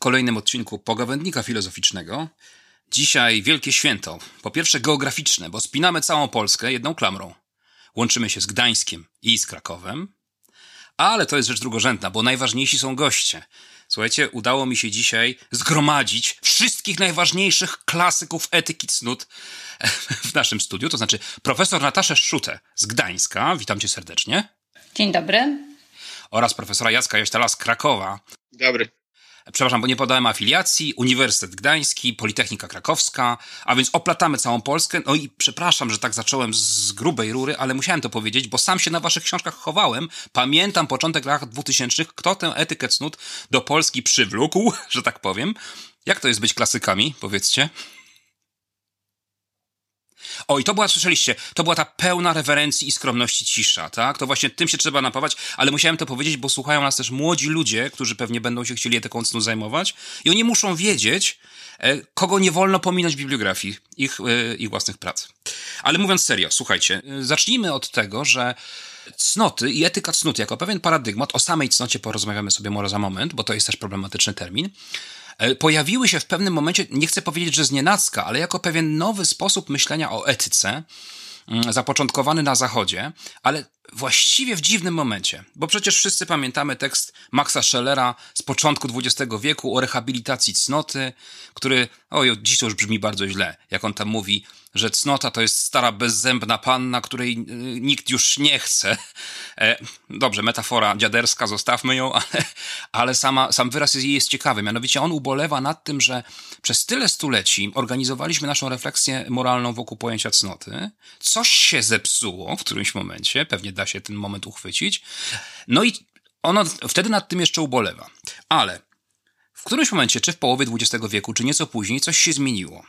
kolejnym odcinku Pogawędnika Filozoficznego. Dzisiaj wielkie święto. Po pierwsze geograficzne, bo spinamy całą Polskę jedną klamrą. Łączymy się z Gdańskiem i z Krakowem. Ale to jest rzecz drugorzędna, bo najważniejsi są goście. Słuchajcie, udało mi się dzisiaj zgromadzić wszystkich najważniejszych klasyków etyki cnót w naszym studiu, to znaczy profesor Nataszę Szutę z Gdańska, witam cię serdecznie. Dzień dobry. Oraz profesora Jacka Jośtala z Krakowa. Dobry przepraszam, bo nie podałem afiliacji, Uniwersytet Gdański, Politechnika Krakowska, a więc oplatamy całą Polskę. No i przepraszam, że tak zacząłem z grubej rury, ale musiałem to powiedzieć, bo sam się na waszych książkach chowałem. Pamiętam początek lat 2000, kto tę etykę cnót do Polski przywlókł, że tak powiem. Jak to jest być klasykami, powiedzcie? O, i to była, słyszeliście, to była ta pełna rewerencji i skromności cisza, tak? To właśnie tym się trzeba napawać, ale musiałem to powiedzieć, bo słuchają nas też młodzi ludzie, którzy pewnie będą się chcieli etyką cnu zajmować i oni muszą wiedzieć, e, kogo nie wolno pominąć w bibliografii ich, e, ich własnych prac. Ale mówiąc serio, słuchajcie, e, zacznijmy od tego, że cnoty i etyka cnoty jako pewien paradygmat, o samej cnocie porozmawiamy sobie może za moment, bo to jest też problematyczny termin, pojawiły się w pewnym momencie, nie chcę powiedzieć, że z nienacka, ale jako pewien nowy sposób myślenia o etyce, mm, zapoczątkowany na Zachodzie, ale właściwie w dziwnym momencie, bo przecież wszyscy pamiętamy tekst Maxa Schellera z początku XX wieku o rehabilitacji cnoty, który, oj, dziś to już brzmi bardzo źle, jak on tam mówi, że cnota to jest stara, bezzębna panna, której y, nikt już nie chce. E, dobrze, metafora dziaderska, zostawmy ją, ale, ale sama, sam wyraz jej jest ciekawy. Mianowicie on ubolewa nad tym, że przez tyle stuleci organizowaliśmy naszą refleksję moralną wokół pojęcia cnoty. Coś się zepsuło w którymś momencie, pewnie da się ten moment uchwycić. No i ono wtedy nad tym jeszcze ubolewa. Ale w którymś momencie, czy w połowie XX wieku, czy nieco później, coś się zmieniło.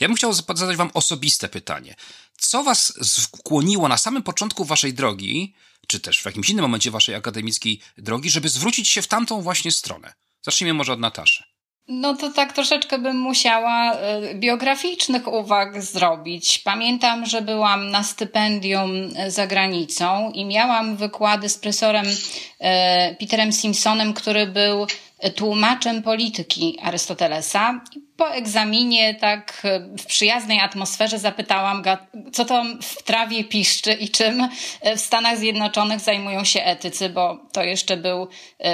Ja bym chciał zadać wam osobiste pytanie. Co was skłoniło na samym początku waszej drogi, czy też w jakimś innym momencie waszej akademickiej drogi, żeby zwrócić się w tamtą właśnie stronę? Zacznijmy może od Nataszy. No to tak troszeczkę bym musiała y, biograficznych uwag zrobić. Pamiętam, że byłam na stypendium y, za granicą i miałam wykłady z profesorem y, Peterem Simpsonem, który był tłumaczem polityki Arystotelesa po egzaminie, tak w przyjaznej atmosferze, zapytałam go, co tam w trawie piszczy i czym w Stanach Zjednoczonych zajmują się etycy, bo to jeszcze był,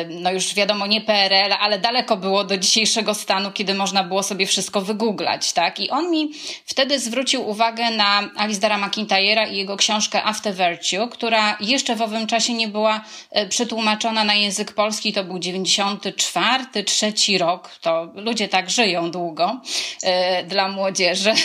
no już wiadomo, nie PRL, ale daleko było do dzisiejszego stanu, kiedy można było sobie wszystko wygooglać, tak? I on mi wtedy zwrócił uwagę na Alizdara McIntyre'a i jego książkę After Virtue, która jeszcze w owym czasie nie była e, przetłumaczona na język polski. To był 94, trzeci rok. To ludzie tak żyją długo długo e, dla młodzieży.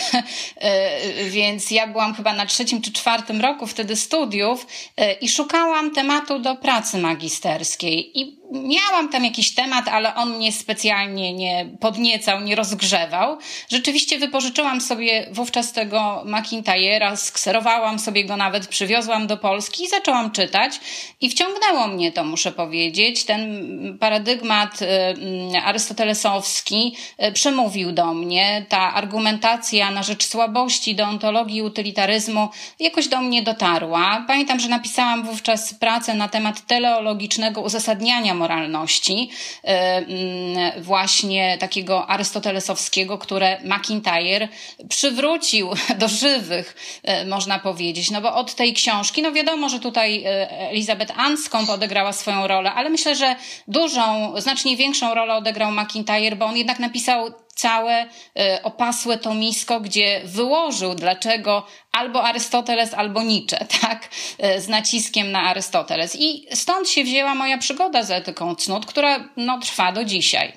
E, więc ja byłam chyba na trzecim czy czwartym roku wtedy studiów e, i szukałam tematu do pracy magisterskiej. I miałam tam jakiś temat, ale on mnie specjalnie nie podniecał, nie rozgrzewał. Rzeczywiście wypożyczyłam sobie wówczas tego McIntyre'a, skserowałam sobie go nawet, przywiozłam do Polski i zaczęłam czytać. I wciągnęło mnie to, muszę powiedzieć. Ten paradygmat y, mm, arystotelesowski y, przemówił do mnie. Ta argumentacja na rzecz słabości deontologii utilitaryzmu jakoś do mnie dotarła. Pamiętam, że napisałam wówczas pracę na temat teleologicznego uzasadniania moralności, y, mm, właśnie takiego arystotelesowskiego, które McIntyre przywrócił do żywych, y, można powiedzieć. No bo od tej książki, no wiadomo, że tutaj y, Elizabeth Anscombe odegrała swoją rolę, ale myślę, że dużą, znacznie większą rolę odegrał McIntyre, bo on jednak napisał całe e, opasłe tomisko, gdzie wyłożył, dlaczego albo Arystoteles, albo Nietzsche, tak? E, z naciskiem na Arystoteles. I stąd się wzięła moja przygoda z etyką cnót, która no, trwa do dzisiaj.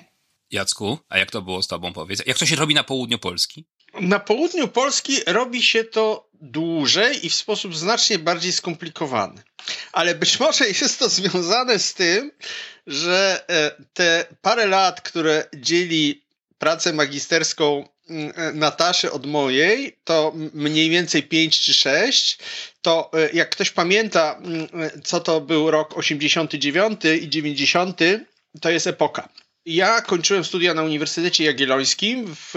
Jacku, a jak to było z tobą, powiedz? Jak to się robi na południu Polski? Na południu Polski robi się to dłużej i w sposób znacznie bardziej skomplikowany. Ale być może jest to związane z tym, że e, te parę lat, które dzieli pracę magisterską mm, e, Nataszy od mojej, to mniej więcej 5 czy 6, to e, jak ktoś pamięta, mm, e, co to był rok 89 i 90, to jest epoka. Ja kończyłem studia na Uniwersytecie Jagiellońskim, w,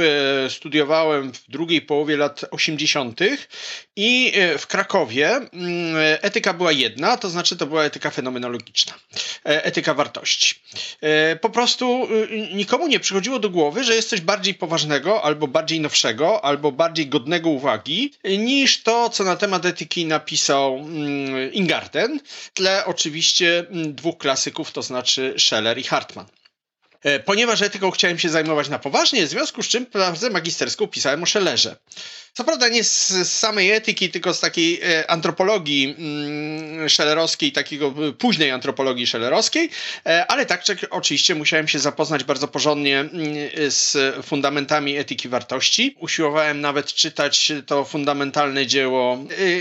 studiowałem w drugiej połowie lat 80. i e, w Krakowie mm, etyka była jedna, to znaczy to była etyka fenomenologiczna, e, etyka wartości. E, po prostu nikomu nie przychodziło do głowy, że jest coś bardziej poważnego, albo bardziej nowszego, albo bardziej godnego uwagi, niż to, co na temat etyki napisał mm, Ingarten, w tle oczywiście mm, dwóch klasyków, to znaczy Scheller i Hartmann. E, ponieważ etyką chciałem się zajmować na poważnie, w związku z czym pracę magisterską pisałem o Szellerze. Co prawda nie z samej etyki, tylko z takiej e, antropologii mm, szelerowskiej, takiego e, późnej antropologii szelerowskiej, ale tak oczywiście musiałem się zapoznać bardzo porządnie mm, z fundamentami etyki wartości. Usiłowałem nawet czytać to fundamentalne dzieło,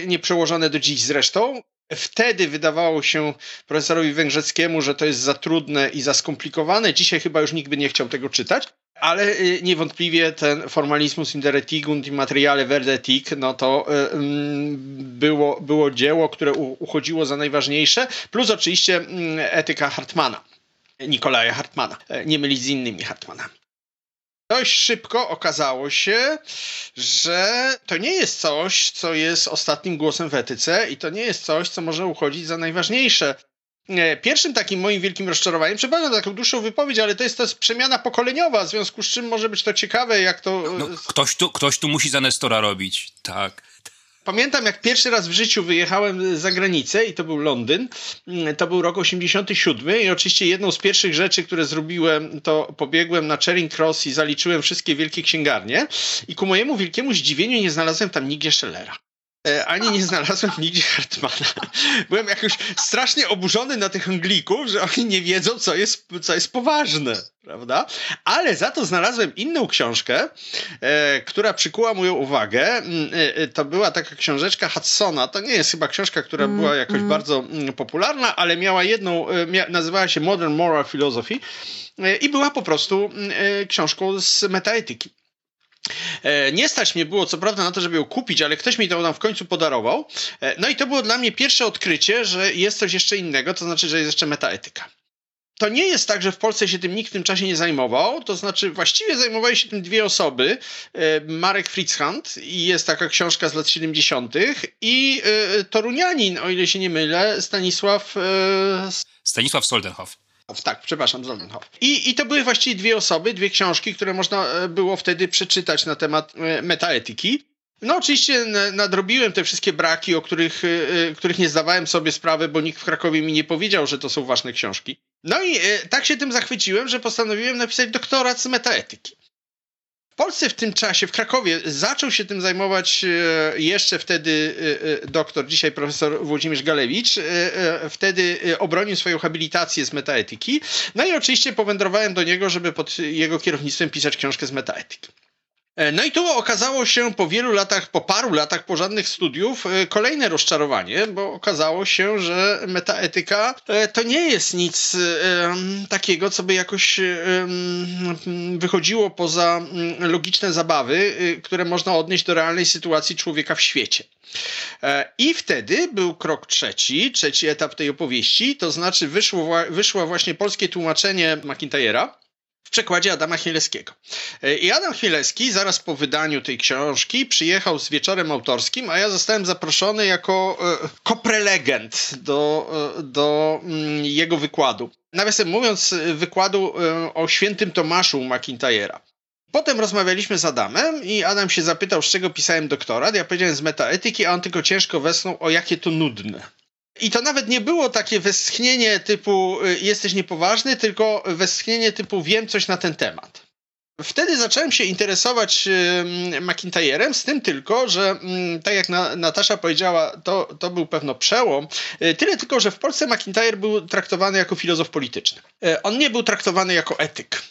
nieprzełożone do dziś zresztą, Wtedy wydawało się profesorowi Węgrzeckiemu, że to jest za trudne i za skomplikowane. Dzisiaj chyba już nikt by nie chciał tego czytać. Ale y, niewątpliwie ten formalismus interretigunt i materiale verdetic, no to y, mm, było, było dzieło, które uchodziło za najważniejsze, plus oczywiście mm, etyka Hartmana, Nikolaja Hartmana, e, nie mylić z innymi Hartmanami dość szybko okazało się, że to nie jest coś, co jest ostatnim głosem w etyce i to nie jest coś, co może uchodzić za najważniejsze. Pierwszym takim moim wielkim rozczarowaniem, przepraszam za taką dłuższą wypowiedź, ale to jest to przemiana pokoleniowa, w związku z czym może być to ciekawe, jak to... No, ktoś, tu, ktoś tu musi za Nestora robić, tak. Pamiętam, jak pierwszy raz w życiu wyjechałem za granicę i to był Londyn. To był rok 87 i oczywiście jedną z pierwszych rzeczy, które zrobiłem, to pobiegłem na Charing Cross i zaliczyłem wszystkie wielkie księgarnie i ku mojemu wielkiemu zdziwieniu nie znalazłem tam nigdzie Schellera. E, ani nie znalazłem nigdzie Hartmana. Byłem jakoś strasznie oburzony na tych Anglików, że oni nie wiedzą, co jest, co jest poważne, prawda? Ale za to znalazłem inną książkę, e, która przykuła moją uwagę. Mm, e, e, to była taka książeczka Hudsona. To nie jest chyba książka, która była mm, jakoś mm. bardzo mm, popularna, ale miała jedną, e, mia, nazywała się Modern Moral Philosophy i była po prostu mm, książką z metaetyki. E, nie stać mnie było, co prawda, na to, żeby ją kupić, ale ktoś mi to tam w końcu podarował. E, no i to było dla mnie pierwsze odkrycie, że jest coś jeszcze innego, to znaczy, że jest jeszcze metaetyka. To nie jest tak, że w Polsce się tym nikt w tym czasie nie zajmował, to znaczy właściwie zajmowały się tym dwie osoby, e, Marek Fritzhand i jest taka książka z lat 70. i Torunianin, o ile się nie mylę, Stanisław... Stanisław Soldenhoff. Tak, przepraszam, Zoldenhoff. I, I to były właściwie dwie osoby, dwie książki, które można e, było wtedy przeczytać na temat e, metaetyki. No oczywiście nadrobiłem te wszystkie braki, o których, e, których nie zdawałem sobie sprawy, bo nikt w Krakowie mi nie powiedział, że to są ważne książki. No i tak się tym zachwyciłem, że postanowiłem napisać doktorat z metaetyki. W Polsce w tym czasie, w Krakowie, zaczął się tym zajmować e, jeszcze wtedy e, e, doktor, dzisiaj profesor Włodzimierz Galewicz. Wtedy obronił swoją habilitację z metaetyki. No i oczywiście powędrowałem do niego, żeby pod jego kierownictwem pisać książkę z metaetyki. E, no i tu okazało się po wielu latach, po paru latach porządnych studiów, e, kolejne rozczarowanie, bo okazało się, że metaetyka e, to nie jest nic takiego, co by jakoś wychodziło poza mm, logiczne zabawy, które można odnieść do realnej sytuacji człowieka w świecie. I wtedy był krok trzeci, trzeci etap tej opowieści, to znaczy wyszło, wyszło właśnie polskie tłumaczenie McIntyre'a, w przekładzie Adama Chmielewskiego. E, I Adam Chmielewski zaraz po wydaniu tej książki przyjechał z wieczorem autorskim, a ja zostałem zaproszony jako e, koprelegent do, e, do mm, jego wykładu. Nawiasem mówiąc, wykładu o świętym Tomaszu McIntyre'a. Potem rozmawialiśmy z Adamem i Adam się zapytał, z czego pisałem doktorat. Ja powiedziałem z metaetyki, a on tylko ciężko wesnął, o jakie to nudne. I to nawet nie było takie westchnienie typu y, jesteś niepoważny, tylko westchnienie typu wiem coś na ten temat. Wtedy zacząłem się interesować McIntyre'em, z tym tylko, że mm, tak jak Natasza powiedziała, to, to był pewno przełom. Y, tyle tylko, że w Polsce McIntyre był traktowany jako filozof polityczny. Y, on nie był traktowany jako etyk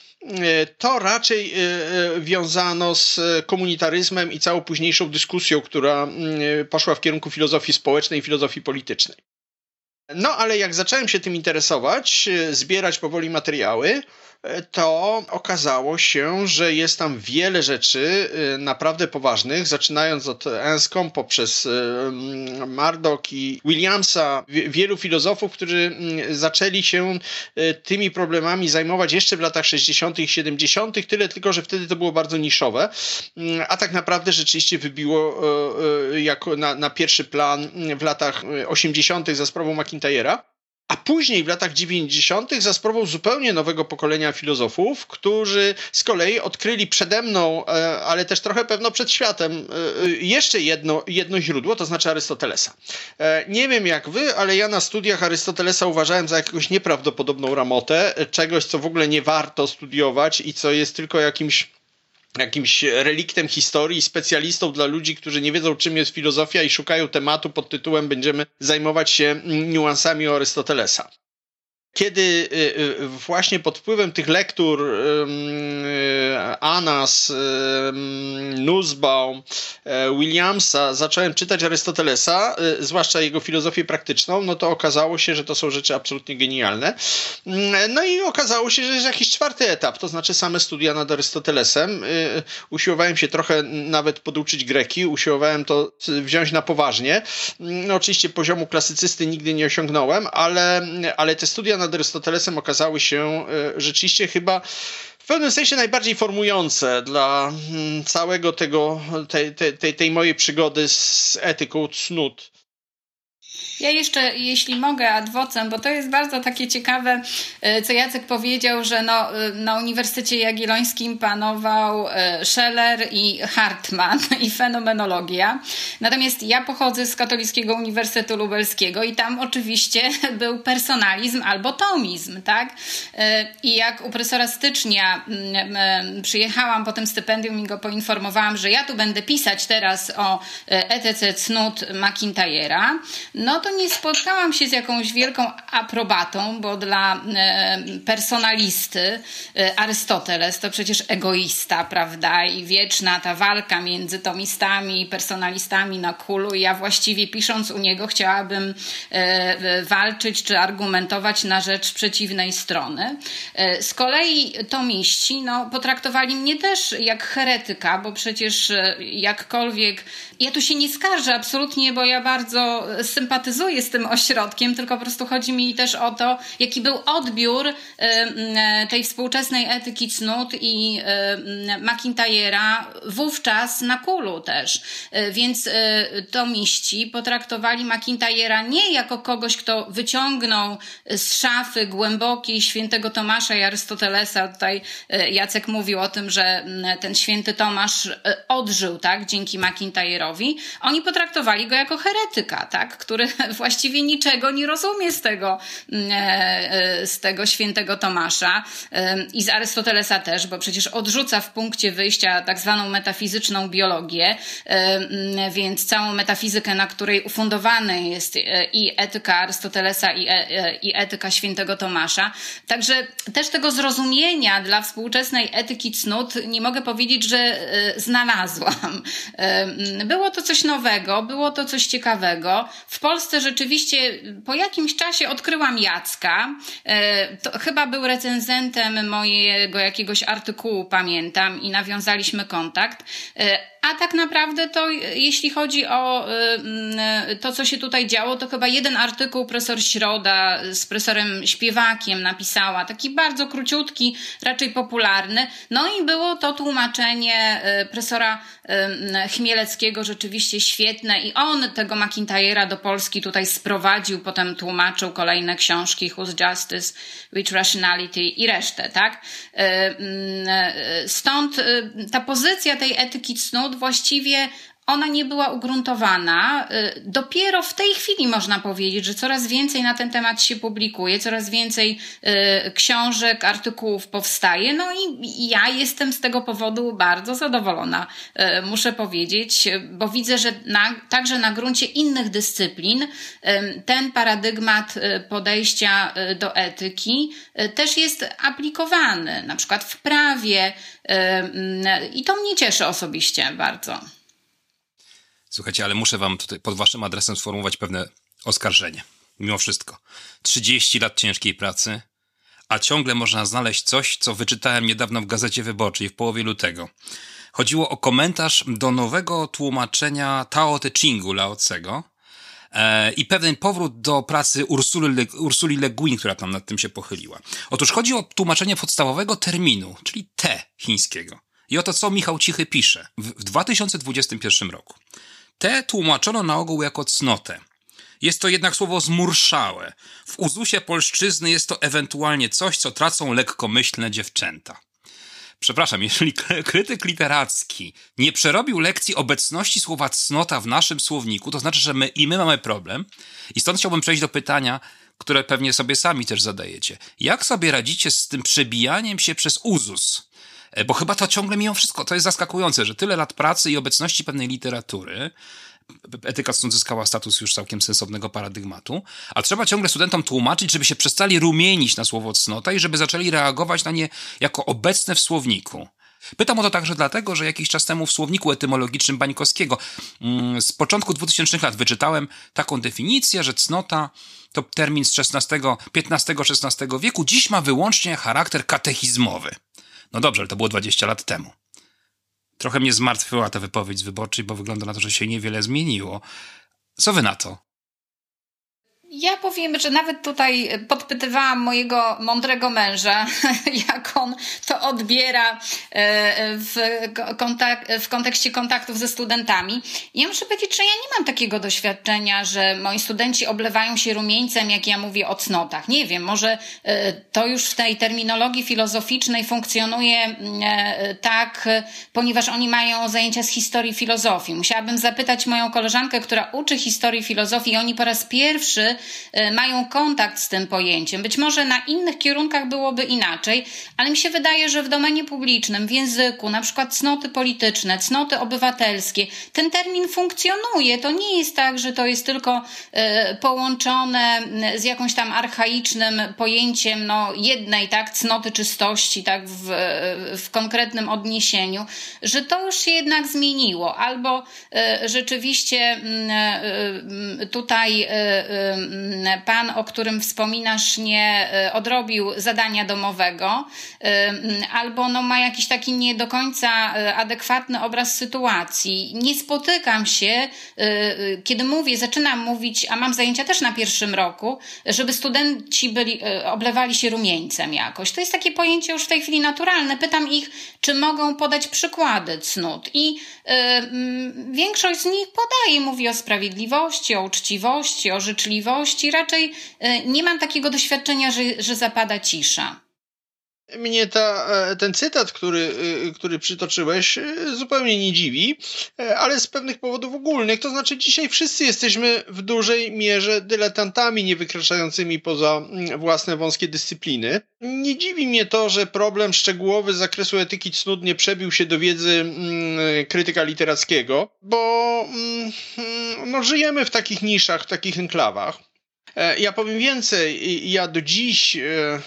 to raczej wiązano z komunitaryzmem i całą późniejszą dyskusją, która mm, poszła w kierunku filozofii społecznej i filozofii politycznej. No, ale jak zacząłem się tym interesować, e, zbierać powoli materiały, to okazało się, że jest tam wiele rzeczy naprawdę poważnych, zaczynając od Enscombe poprzez Mardok i Williamsa, wielu filozofów, którzy zaczęli się tymi problemami zajmować jeszcze w latach 60. i 70., tyle tylko, że wtedy to było bardzo niszowe, a tak naprawdę rzeczywiście wybiło jako na, na pierwszy plan w latach 80. za sprawą McIntyre'a. A później w latach 90. za sprawą zupełnie nowego pokolenia filozofów, którzy z kolei odkryli przede mną, e, ale też trochę pewno przed światem, e, jeszcze jedno, jedno źródło, to znaczy Arystotelesa. E, nie wiem jak wy, ale ja na studiach Arystotelesa uważałem za jakąś nieprawdopodobną ramotę, czegoś, co w ogóle nie warto studiować i co jest tylko jakimś jakimś reliktem historii, specjalistą dla ludzi, którzy nie wiedzą, czym jest filozofia i szukają tematu pod tytułem będziemy zajmować się niuansami Arystotelesa kiedy y, y, właśnie pod wpływem tych lektur y, Anas, Nussbaum, Williamsa zacząłem czytać Arystotelesa, zwłaszcza jego filozofię praktyczną, no to okazało się, że to są rzeczy absolutnie genialne. Mm, no i okazało się, że jest jakiś czwarty etap, to znaczy same studia nad Arystotelesem. Usiłowałem się trochę nawet poduczyć greki, usiłowałem to wziąć na poważnie. No oczywiście poziomu klasycysty nigdy nie osiągnąłem, ale, ale te studia nad Arystotelesem okazały się e, rzeczywiście chyba w pewnym sensie najbardziej formujące dla mm, całego tego, tej, tej, tej mojej przygody z etyką cnót. Ja jeszcze, jeśli mogę, adwocem, bo to jest bardzo takie ciekawe, e, co Jacek powiedział, że no, e, na Uniwersytecie Jagiellońskim panował e, Scheller i Hartmann i fenomenologia. Natomiast ja pochodzę z Katolickiego Uniwersytetu Lubelskiego i tam oczywiście był personalizm albo tomizm, tak? I jak u profesora Stycznia przyjechałam po tym stypendium i go poinformowałam, że ja tu będę pisać teraz o ETC Cnut McIntyre'a, no to nie spotkałam się z jakąś wielką aprobatą, bo dla e, personalisty e, Arystoteles to przecież egoista, prawda? I wieczna ta walka między tomistami i personalistami na kulu. Ja właściwie pisząc u niego chciałabym e, walczyć czy argumentować na rzecz przeciwnej strony. Z kolei tomiści no, potraktowali mnie też jak heretyka, bo przecież jakkolwiek ja tu się nie skarżę absolutnie, bo ja bardzo sympatyzuję z tym ośrodkiem, tylko po prostu chodzi mi też o to, jaki był odbiór y, y, tej współczesnej etyki cnót i y, McIntyre'a wówczas na kulu też. Więc tomiści potraktowali McIntyre'a nie jako kogoś, kto wyciągnął z szafy głębokiej świętego Tomasza i Arystotelesa. Tutaj Jacek mówił o tym, że ten święty Tomasz odżył, tak, dzięki McIntyre'owi oni potraktowali go jako heretyka, tak? który właściwie niczego nie rozumie z tego, mm, e, e, z tego świętego Tomasza i z Arystotelesa też, bo przecież odrzuca w punkcie wyjścia tak zwaną metafizyczną biologię, więc całą metafizykę, na której ufundowana jest e, i etyka Arystotelesa i, etyka świętego Tomasza. Także też tego zrozumienia dla współczesnej etyki cnót nie mogę powiedzieć, że znalazłam. Było to coś nowego, było to coś ciekawego. W Polsce rzeczywiście po jakimś czasie odkryłam Jacka. E, to chyba był recenzentem mojego jakiegoś artykułu, pamiętam, i nawiązaliśmy kontakt. A tak naprawdę to, jeśli chodzi o y, y, to, co się tutaj działo, to chyba jeden artykuł profesor Środa z profesorem Śpiewakiem napisała, taki bardzo króciutki, raczej popularny. No i było to tłumaczenie y, profesora Chmieleckiego rzeczywiście świetne i on tego McIntyre'a do Polski tutaj sprowadził, potem tłumaczył kolejne książki, Whose Justice, Which Rationality i resztę, tak? Stąd ta pozycja tej etyki właściwie ona nie była ugruntowana. Y, dopiero w tej chwili można powiedzieć, że coraz więcej na ten temat się publikuje, coraz więcej y, książek, artykułów powstaje. No i ja jestem z tego powodu bardzo zadowolona, y, muszę powiedzieć, bo widzę, że na, także na gruncie innych dyscyplin ten paradygmat podejścia do etyki też jest aplikowany, na przykład w prawie i to mnie cieszy osobiście bardzo. Słuchajcie, ale muszę wam tutaj pod waszym adresem sformułować pewne oskarżenie. Mimo wszystko. 30 lat ciężkiej pracy, a ciągle można znaleźć coś, co wyczytałem niedawno w Gazecie Wyborczej w połowie lutego. Chodziło o komentarz do nowego tłumaczenia Tao Te Chingu Laocego e, i pewien powrót do pracy Ursuli, Le, Ursuli Le Guin, która tam nad tym się pochyliła. Otóż chodzi o tłumaczenie podstawowego terminu, czyli te chińskiego. I oto co Michał Cichy pisze w 2021 roku. Te tłumaczono na ogół jako cnotę. Jest to jednak słowo zmurszałe. W uzusie polszczyzny jest to ewentualnie coś, co tracą lekkomyślne dziewczęta. Przepraszam, jeżeli krytyk literacki nie przerobił lekcji obecności słowa cnota w naszym słowniku, to znaczy, że my i my mamy problem. I stąd chciałbym przejść do pytania, które pewnie sobie sami też zadajecie. Jak sobie radzicie z tym przebijaniem się przez uzus? E, bo chyba to ciągle mimo wszystko, to jest zaskakujące, że tyle lat pracy i obecności pewnej literatury, etyka zyskała status już całkiem sensownego paradygmatu, a trzeba ciągle studentom tłumaczyć, żeby się przestali rumienić na słowo cnota i żeby zaczęli reagować na nie jako obecne w słowniku. Pytam o to także dlatego, że jakiś czas temu w słowniku etymologicznym Bańkowskiego mm, z początku 2000 lat wyczytałem taką definicję, że cnota to termin z XVI, XV-XVI wieku, dziś ma wyłącznie charakter katechizmowy. No dobrze, ale to było 20 lat temu. Trochę mnie zmartwiła ta wypowiedź z wyborczej, bo wygląda na to, że się niewiele zmieniło. Co wy na to? Ja powiem, że nawet tutaj podpytywałam mojego mądrego męża, jak on to odbiera e, w, kontak w kontekście kontaktów ze studentami. I ja muszę powiedzieć, że ja nie mam takiego doświadczenia, że moi studenci oblewają się rumieńcem, jak ja mówię o cnotach. Nie wiem, może e, to już w tej terminologii filozoficznej funkcjonuje e, tak, ponieważ oni mają zajęcia z historii filozofii. Musiałabym zapytać moją koleżankę, która uczy historii filozofii i oni po raz pierwszy mają kontakt z tym pojęciem. Być może na innych kierunkach byłoby inaczej, ale mi się wydaje, że w domenie publicznym, w języku, na przykład cnoty polityczne, cnoty obywatelskie, ten termin funkcjonuje. To nie jest tak, że to jest tylko y, połączone z jakąś tam archaicznym pojęciem no, jednej tak, cnoty czystości tak, w, w konkretnym odniesieniu, że to już się jednak zmieniło. Albo rzeczywiście mm, tutaj pan, o którym wspominasz, nie e, odrobił zadania domowego, e, albo no, ma jakiś taki nie do końca e, adekwatny obraz sytuacji. Nie spotykam się, kiedy mówię, zaczynam mówić, a mam zajęcia też na pierwszym roku, żeby studenci byli, oblewali się rumieńcem jakoś. To jest takie pojęcie już w tej chwili naturalne. Pytam ich, czy mogą podać przykłady cnót. I większość z nich podaje, mówi o sprawiedliwości, o uczciwości, o życzliwości, raczej e, nie mam takiego doświadczenia, że, że zapada cisza. Mnie ta, e, ten cytat, który, e, który przytoczyłeś, zupełnie nie dziwi, ale z pewnych powodów ogólnych. To znaczy, dzisiaj wszyscy jesteśmy w dużej mierze dyletantami, nie wykraczającymi poza własne wąskie dyscypliny. Nie dziwi mnie to, że problem szczegółowy z zakresu etyki cnót przebił się do wiedzy mm, krytyka literackiego, bo mm, no, żyjemy w takich niszach, w takich enklawach. E, ja powiem więcej, ja do dziś e,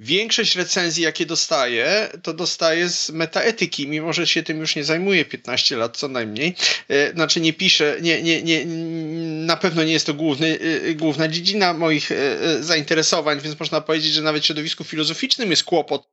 większość recenzji, jakie dostaję, to dostaję z metaetyki, mimo że się tym już nie zajmuję 15 lat co najmniej. E, znaczy nie piszę, nie, nie, nie, na pewno nie jest to główny, główna dziedzina moich zainteresowań, więc można powiedzieć, że nawet w środowisku filozoficznym jest kłopot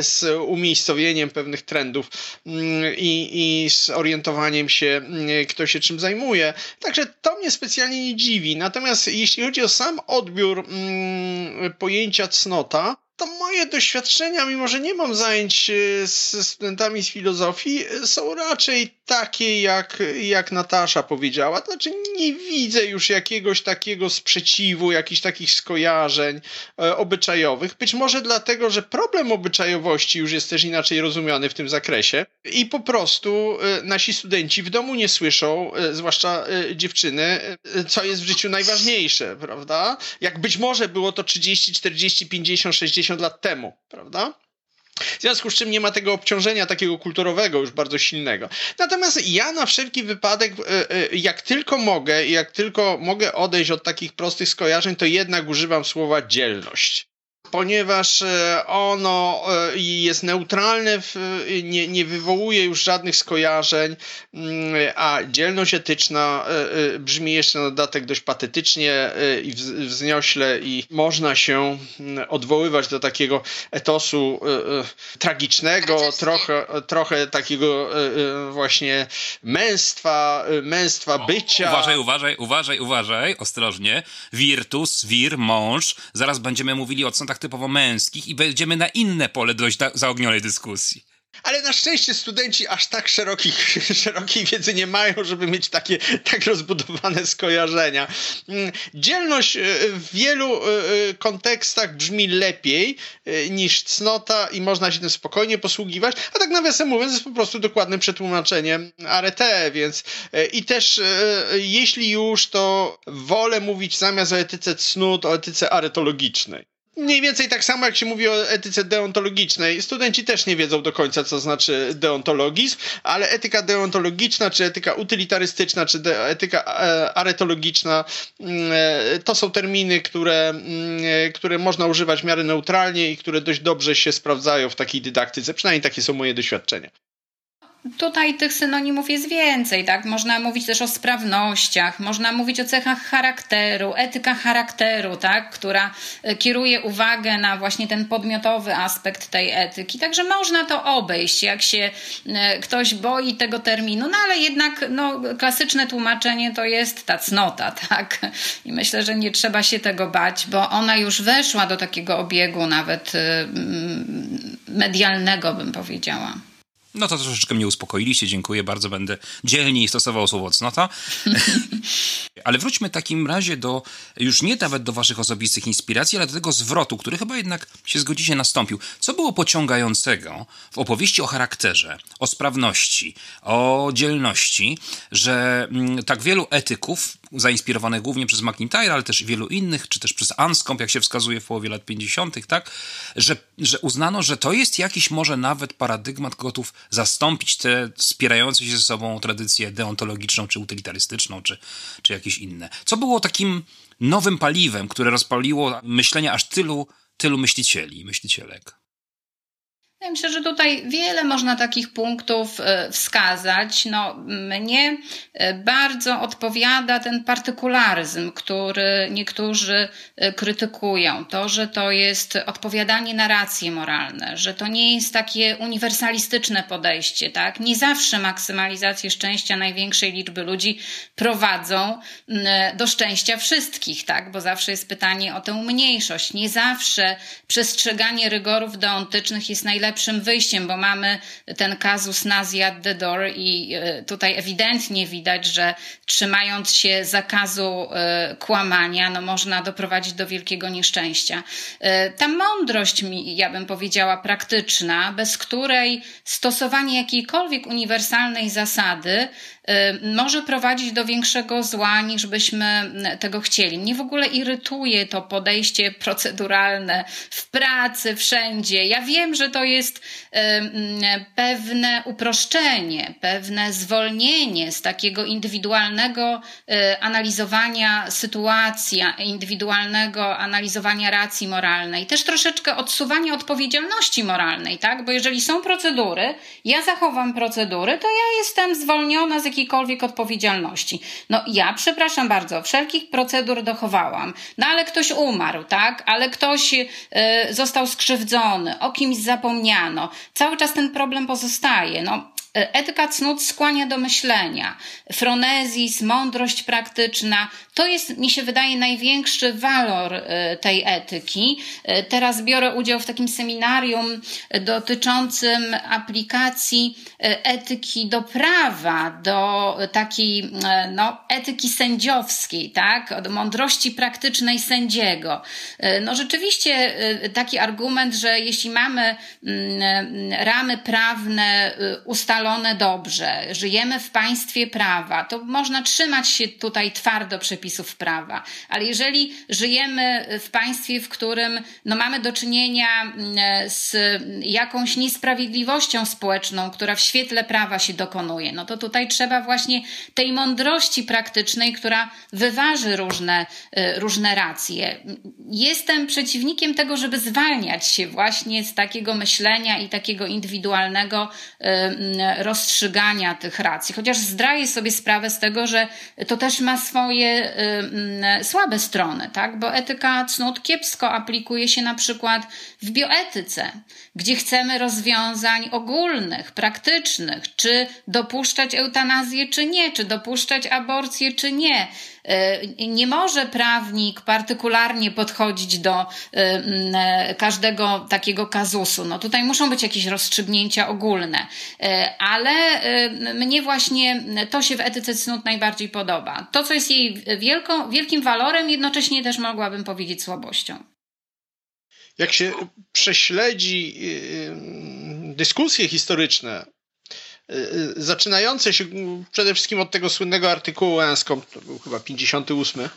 z umiejscowieniem pewnych trendów mm, i, i z orientowaniem się, mm, kto się czym zajmuje. Także to mnie specjalnie nie dziwi. Natomiast jeśli chodzi o sam odbiór mm, pojęcia cnota, to moje doświadczenia, mimo że nie mam zajęć e, z studentami z filozofii, e, są raczej takie, jak, jak Natasza powiedziała. Znaczy, nie widzę już jakiegoś takiego sprzeciwu, jakichś takich skojarzeń e, obyczajowych. Być może dlatego, że problem obyczajowości już jest też inaczej rozumiany w tym zakresie i po prostu e, nasi studenci w domu nie słyszą, e, zwłaszcza e, dziewczyny, e, co jest w życiu najważniejsze, prawda? Jak być może było to 30, 40, 50, 60 lat temu, prawda? W związku z czym nie ma tego obciążenia takiego kulturowego już bardzo silnego. Natomiast ja na wszelki wypadek, e, e, jak tylko mogę, jak tylko mogę odejść od takich prostych skojarzeń, to jednak używam słowa dzielność ponieważ e, ono e, jest neutralne, nie, nie wywołuje już żadnych skojarzeń, mm, a dzielność etyczna brzmi jeszcze na dodatek dość patetycznie i wzniośle i można się mm, odwoływać do takiego etosu tragicznego, trochę, trochę takiego właśnie męstwa, męstwa bycia. Uważaj, uważaj, uważaj, uważaj, ostrożnie. Virtus, wir, mąż. Zaraz będziemy mówili o cnotach typowo męskich i będziemy na inne pole dojść zaognionej dyskusji. Ale na szczęście studenci aż tak szerokich, szerokiej wiedzy nie mają, żeby mieć takie tak rozbudowane skojarzenia. Mm, dzielność e, w wielu e, e, kontekstach brzmi lepiej niż cnota i można się tym spokojnie posługiwać, a tak nawiasem mówiąc jest po prostu dokładnym przetłumaczeniem arete, więc i też jeśli już, to wolę mówić zamiast o etyce cnót, o etyce aretologicznej mniej więcej tak samo jak się mówi o etyce deontologicznej. Studenci też nie wiedzą do końca, co znaczy deontologizm, ale etyka deontologiczna, czy etyka utylitarystyczna, czy etyka e, aretologiczna mm, e, to są terminy, które, mm, e, które można używać w miarę neutralnie i które dość dobrze się sprawdzają w takiej dydaktyce. Przynajmniej takie są moje doświadczenia. Tutaj tych synonimów jest więcej, tak? Można mówić też o sprawnościach, można mówić o cechach charakteru, etyka charakteru, tak? Która e, kieruje uwagę na właśnie ten podmiotowy aspekt tej etyki. Także można to obejść, jak się e, ktoś boi tego terminu, no ale jednak no, klasyczne tłumaczenie to jest ta cnota, tak? I myślę, że nie trzeba się tego bać, bo ona już weszła do takiego obiegu nawet e, medialnego, bym powiedziała. No to troszeczkę mnie uspokoiliście, dziękuję bardzo, będę dzielniej stosował słowo cnota. ale wróćmy w takim razie do, już nie nawet do waszych osobistych inspiracji, ale do tego zwrotu, który chyba jednak się zgodzicie nastąpił. Co było pociągającego w opowieści o charakterze, o sprawności, o dzielności, że mm, tak wielu etyków, zainspirowanych głównie przez McIntyre, ale też wielu innych, czy też przez Anscombe, jak się wskazuje w połowie lat 50., tak, że, że uznano, że to jest jakiś może nawet paradygmat gotów zastąpić tę spierającą się ze sobą tradycję deontologiczną, czy utylitarystyczną, czy, czy jakieś inne. Co było takim nowym paliwem, które rozpaliło myślenie aż tylu, tylu myślicieli, myślicielek? Ja myślę, że tutaj wiele można takich punktów e, wskazać. No, mnie e, bardzo odpowiada ten partykularyzm, który niektórzy e, krytykują. To, że to jest odpowiadanie na racje moralne, że to nie jest takie uniwersalistyczne podejście, tak? Nie zawsze maksymalizację szczęścia największej liczby ludzi prowadzą do szczęścia wszystkich, tak? Bo zawsze jest pytanie o tę mniejszość. Nie zawsze przestrzeganie rygorów deontycznych jest najlepsze najlepszym wyjściem, bo mamy ten kazus nazi at the door i e, tutaj ewidentnie widać, że trzymając się zakazu e, kłamania, no można doprowadzić do wielkiego nieszczęścia. E, ta mądrość, ja bym powiedziała, praktyczna, bez której stosowanie jakiejkolwiek uniwersalnej zasady może prowadzić do większego zła, niż byśmy tego chcieli. Mnie w ogóle irytuje to podejście proceduralne w pracy, wszędzie. Ja wiem, że to jest pewne uproszczenie, pewne zwolnienie z takiego indywidualnego e, analizowania sytuacji, indywidualnego analizowania racji moralnej, też troszeczkę odsuwania odpowiedzialności moralnej, tak? Bo jeżeli są procedury, ja zachowam procedury, to ja jestem zwolniona z jakiejkolwiek odpowiedzialności. No ja, przepraszam bardzo, wszelkich procedur dochowałam, no ale ktoś umarł, tak? Ale ktoś y, został skrzywdzony, o kimś zapomniano. Cały czas ten problem pozostaje. No, Etyka cnót skłania do myślenia. Fronezis, mądrość praktyczna, to jest, mi się wydaje, największy walor e, tej etyki. E, teraz biorę udział w takim seminarium dotyczącym aplikacji e, etyki do prawa, do takiej no, etyki sędziowskiej, tak? Od mądrości praktycznej sędziego. No rzeczywiście taki argument, że jeśli mamy mm, ramy prawne ustalone dobrze, żyjemy w państwie prawa, to można trzymać się tutaj twardo przepisów, przepisów prawa. Ale jeżeli żyjemy w państwie, w którym no, mamy do czynienia mm, z jakąś niesprawiedliwością społeczną, która w świetle prawa się dokonuje, no to tutaj trzeba właśnie tej mądrości praktycznej, która wyważy różne, y, różne racje. Jestem przeciwnikiem tego, żeby zwalniać się właśnie z takiego myślenia i takiego indywidualnego y, rozstrzygania tych racji. Chociaż zdaję sobie sprawę z tego, że to też ma swoje słabe strony, tak? bo etyka cnót kiepsko aplikuje się na przykład w bioetyce, gdzie chcemy rozwiązań ogólnych, praktycznych, czy dopuszczać eutanazję, czy nie, czy dopuszczać aborcję, czy nie. Y, nie może prawnik partykularnie podchodzić do y, każdego takiego kazusu. No tutaj muszą być jakieś rozstrzygnięcia ogólne, ale mnie właśnie to się w etyce cnót najbardziej podoba. To, co jest jej wielką, wielkim walorem, jednocześnie też mogłabym powiedzieć słabością. Jak się prześledzi y, y, dyskusje historyczne, zaczynające się przede wszystkim od tego słynnego artykułu Enscombe, to był chyba 58,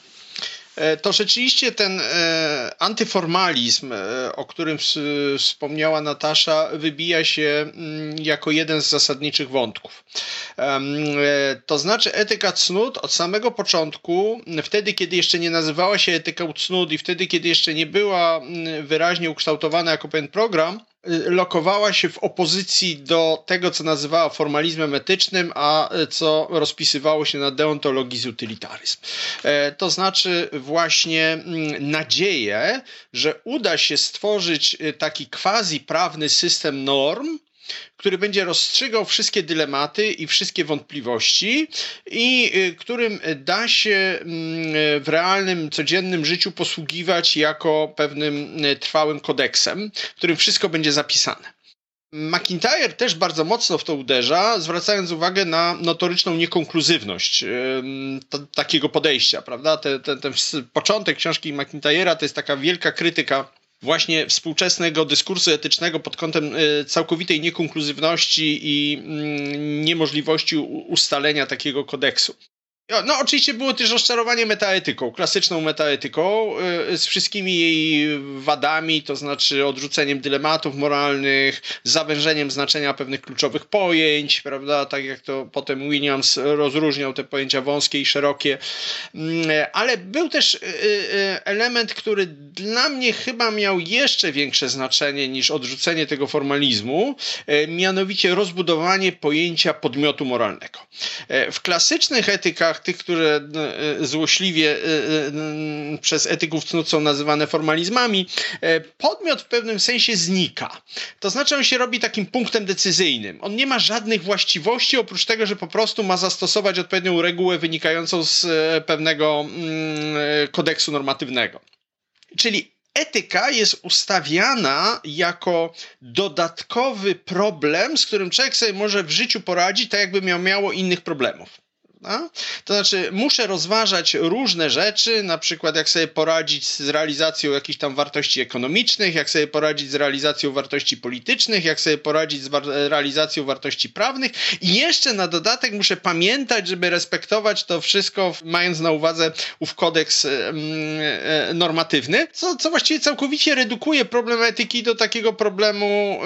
E, to rzeczywiście ten e, antyformalizm, e, o którym wspomniała Natasza, wybija się mm, jako jeden z zasadniczych wątków. To znaczy etyka cnót od samego początku, wtedy kiedy jeszcze nie nazywała się etyką cnót i wtedy kiedy jeszcze nie była mm, wyraźnie ukształtowana jako pewien program, lokowała się w opozycji do tego, co nazywała formalizmem etycznym, a co rozpisywało się na deontologii z utylitaryzm. E, to znaczy właśnie mm, nadzieję, że uda się stworzyć e, taki quasi prawny system norm, który będzie rozstrzygał wszystkie dylematy i wszystkie wątpliwości i y, którym da się mm, w realnym, codziennym życiu posługiwać jako pewnym y, trwałym kodeksem, w którym wszystko będzie zapisane. McIntyre też bardzo mocno w to uderza, zwracając uwagę na notoryczną niekonkluzywność takiego podejścia, prawda? Ten, ten, ten początek książki McIntyre'a to jest taka wielka krytyka właśnie współczesnego dyskursu etycznego pod kątem e, całkowitej niekonkluzywności i mm, niemożliwości ustalenia takiego kodeksu. No, oczywiście było też rozczarowanie metaetyką, klasyczną metaetyką, yy, z wszystkimi jej wadami, to znaczy odrzuceniem dylematów moralnych, zawężeniem znaczenia pewnych kluczowych pojęć, prawda? Tak jak to potem Williams rozróżniał te pojęcia wąskie i szerokie. Yy, ale był też yy, element, który dla mnie chyba miał jeszcze większe znaczenie niż odrzucenie tego formalizmu, mianowicie rozbudowanie pojęcia podmiotu moralnego. W klasycznych etykach tych, które no, e, złośliwie e, e, przez etyków cnót są nazywane formalizmami, podmiot w pewnym sensie znika. To znaczy on się robi takim punktem decyzyjnym. On nie ma żadnych właściwości, oprócz tego, że po prostu ma zastosować odpowiednią regułę wynikającą z pewnego mm, kodeksu normatywnego. Czyli etyka jest ustawiana jako dodatkowy problem, z którym człowiek sobie może w życiu poradzić, tak jakby miał miało innych problemów. A? To znaczy, muszę rozważać różne rzeczy, na przykład jak sobie poradzić z realizacją jakichś tam wartości ekonomicznych, jak sobie poradzić z realizacją wartości politycznych, jak sobie poradzić z realizacją wartości prawnych i jeszcze na dodatek muszę pamiętać, żeby respektować to wszystko, mając na uwadze ów kodeks e, normatywny, co, co właściwie całkowicie redukuje problem etyki do takiego problemu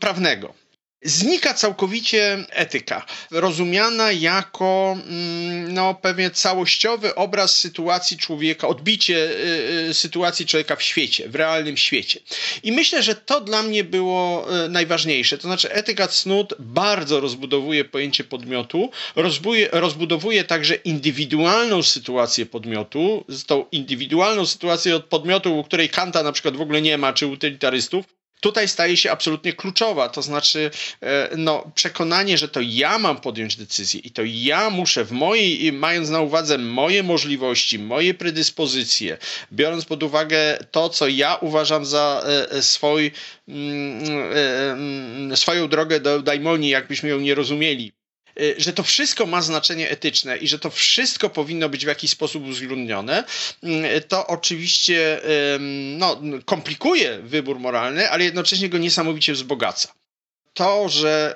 prawnego znika całkowicie etyka, rozumiana jako mm, no, pewnie całościowy obraz sytuacji człowieka, odbicie y, y, sytuacji człowieka w świecie, w realnym świecie. I myślę, że to dla mnie było y, najważniejsze. To znaczy, etyka cnót bardzo rozbudowuje pojęcie podmiotu, rozbuje, rozbudowuje także indywidualną sytuację podmiotu, tą indywidualną sytuację od podmiotu, u której Kanta na przykład w ogóle nie ma, czy utylitarystów, tutaj staje się absolutnie kluczowa. To znaczy, e, no, przekonanie, że to ja mam podjąć decyzję i to ja muszę w mojej, mając na uwadze moje możliwości, moje predyspozycje, biorąc pod uwagę to, co ja uważam za e, e, swój, mm, mm, swoją drogę do daimonii, jakbyśmy ją nie rozumieli że to wszystko ma znaczenie etyczne i że to wszystko powinno być w jakiś sposób uwzględnione, y, to oczywiście no, komplikuje wybór moralny, ale jednocześnie go niesamowicie wzbogaca. to, że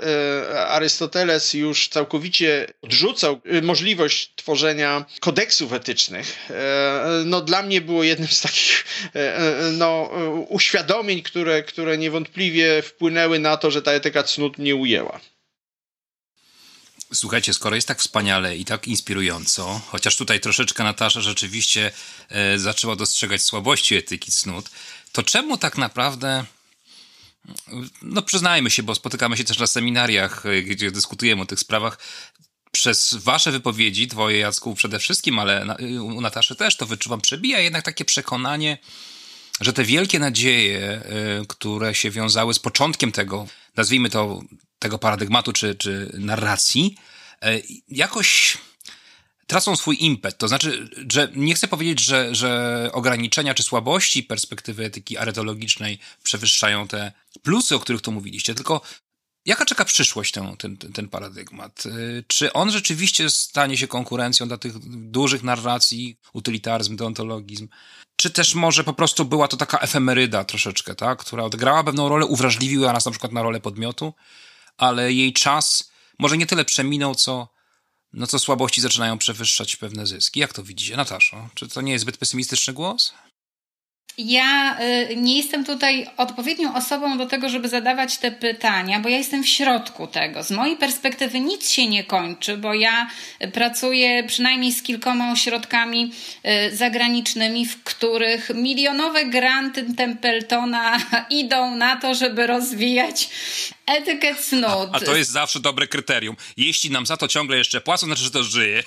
e, Arystoteles już całkowicie odrzucał e, możliwość tworzenia kodeksów etycznych, no dla mnie było jednym z takich no, uświadomień, które, które niewątpliwie wpłynęły na to, że ta etyka cnót mnie ujęła. Słuchajcie, skoro jest tak wspaniale i tak inspirująco, chociaż tutaj troszeczkę Natasza rzeczywiście e, zaczęła dostrzegać słabości etyki cnót, to czemu tak naprawdę no przyznajmy się, bo spotykamy się też na seminariach, e, gdzie dyskutujemy o tych sprawach. Przez wasze wypowiedzi, twoje Jacku przede wszystkim, ale u Nataszy też to wyczuwam, przebija jednak takie przekonanie, że te wielkie nadzieje, e, które się wiązały z początkiem tego, nazwijmy to, tego paradygmatu czy, czy narracji, e, jakoś tracą swój impet. To znaczy, że nie chcę powiedzieć, że, że ograniczenia czy słabości perspektywy etyki aretologicznej przewyższają te plusy, o których tu mówiliście, tylko jaka czeka przyszłość ten, ten, ten paradygmat? Y, czy on rzeczywiście stanie się konkurencją dla tych dużych narracji, utylitaryzm, deontologizm? Czy też może po prostu była to taka efemeryda troszeczkę, tak? która odegrała pewną rolę, uwrażliwiła nas na przykład na rolę podmiotu, ale jej czas może nie tyle przeminął, co no co słabości zaczynają przewyższać pewne zyski. Jak to widzicie, Nataszo? Czy to nie jest zbyt pesymistyczny głos? Ja y, nie jestem tutaj odpowiednią osobą do tego, żeby zadawać te pytania, bo ja jestem w środku tego. Z mojej perspektywy nic się nie kończy, bo ja pracuję przynajmniej z kilkoma ośrodkami y, zagranicznymi, w których milionowe granty Templetona idą na to, żeby rozwijać etykę cnót. A, a to jest zawsze dobre kryterium. Jeśli nam za to ciągle jeszcze płacą, znaczy, że to żyje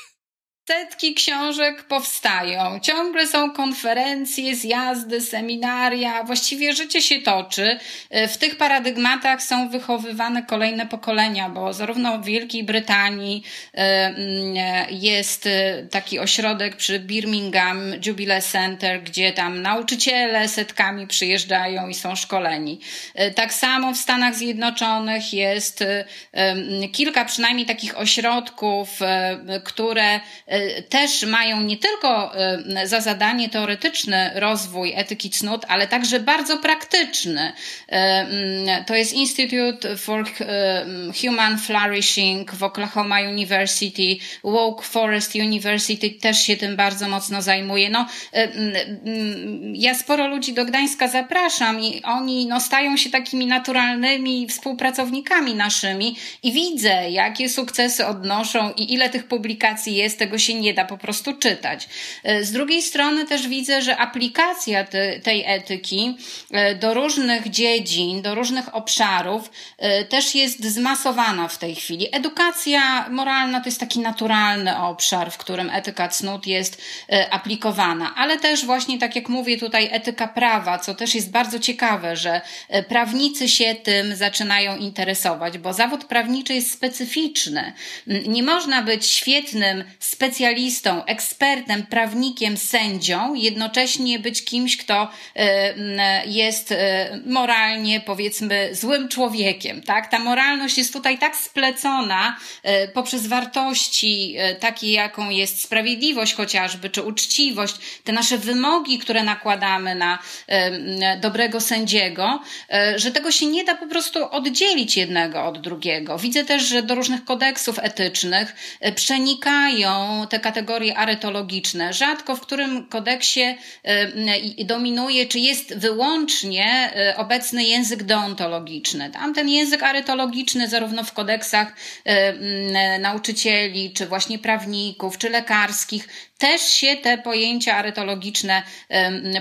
setki książek powstają. Ciągle są konferencje, zjazdy, seminaria. Właściwie życie się toczy. W tych paradygmatach są wychowywane kolejne pokolenia, bo zarówno w Wielkiej Brytanii mm, jest taki ośrodek przy Birmingham Jubilee Center, gdzie tam nauczyciele setkami przyjeżdżają i są szkoleni. Tak samo w Stanach Zjednoczonych jest kilka przynajmniej takich ośrodków, które E, też mają nie tylko e, za zadanie teoretyczny rozwój etyki cnót, ale także bardzo praktyczny. E, mm, to jest Institute for Human Flourishing w Oklahoma University, Woke Forest University też się tym bardzo mocno zajmuje. No, mm, mm, ja sporo ludzi do Gdańska zapraszam i oni no, stają się takimi naturalnymi współpracownikami naszymi i widzę, jakie sukcesy odnoszą i ile tych publikacji jest, tego się nie da po prostu czytać. E, z drugiej strony też widzę, że aplikacja te, tej etyki e, do różnych dziedzin, do różnych obszarów e, też jest zmasowana w tej chwili. Edukacja moralna to jest taki naturalny obszar, w którym etyka cnót jest aplikowana, ale też właśnie tak jak mówię tutaj etyka prawa, co też jest bardzo ciekawe, że prawnicy się tym zaczynają interesować, bo zawód prawniczy jest specyficzny. Nie można być świetnym specjalistą specjalistą, ekspertem, prawnikiem, sędzią, jednocześnie być kimś, kto e, jest e, moralnie, powiedzmy, złym człowiekiem. Tak? Ta moralność jest tutaj tak splecona e, poprzez wartości, takie jaką jest sprawiedliwość chociażby, czy uczciwość, te nasze wymogi, które nakładamy na dobrego sędziego, że tego się nie da po prostu oddzielić jednego od drugiego. Widzę też, że do różnych kodeksów etycznych przenikają te kategorie aretologiczne. Rzadko w którym kodeksie y, dominuje, czy jest wyłącznie y, obecny język deontologiczny. Tam ten język aretologiczny, zarówno w kodeksach y, nauczycieli, czy właśnie prawników, czy lekarskich, też się te pojęcia aretologiczne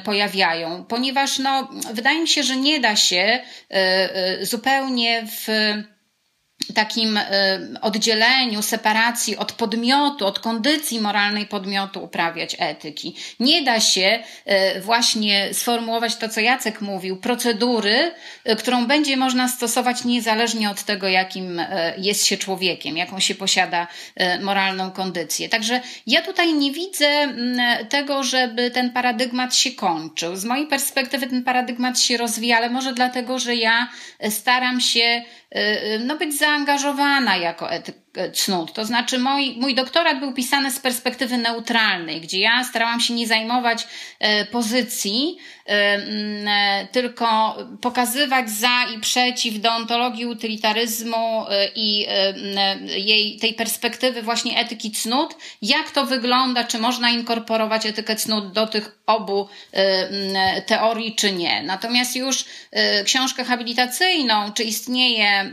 pojawiają, ponieważ no, wydaje mi się, że nie da się zupełnie w takim y, oddzieleniu, separacji od podmiotu, od kondycji moralnej podmiotu uprawiać etyki. Nie da się y, właśnie sformułować to, co Jacek mówił, procedury, y, którą będzie można stosować niezależnie od tego, jakim jest się człowiekiem, jaką się posiada moralną kondycję. Także ja tutaj nie widzę mm, tego, żeby ten paradygmat się kończył. Z mojej perspektywy ten paradygmat się rozwija, ale może dlatego, że ja staram się no, być zaangażowana jako cnót. To znaczy, mój, mój doktorat był pisany z perspektywy neutralnej, gdzie ja starałam się nie zajmować pozycji, tylko pokazywać za i przeciw deontologii utylitaryzmu i jej, tej perspektywy właśnie etyki cnót, jak to wygląda, czy można inkorporować etykę cnót do tych obu teorii, czy nie. Natomiast już książkę habilitacyjną, czy istnieje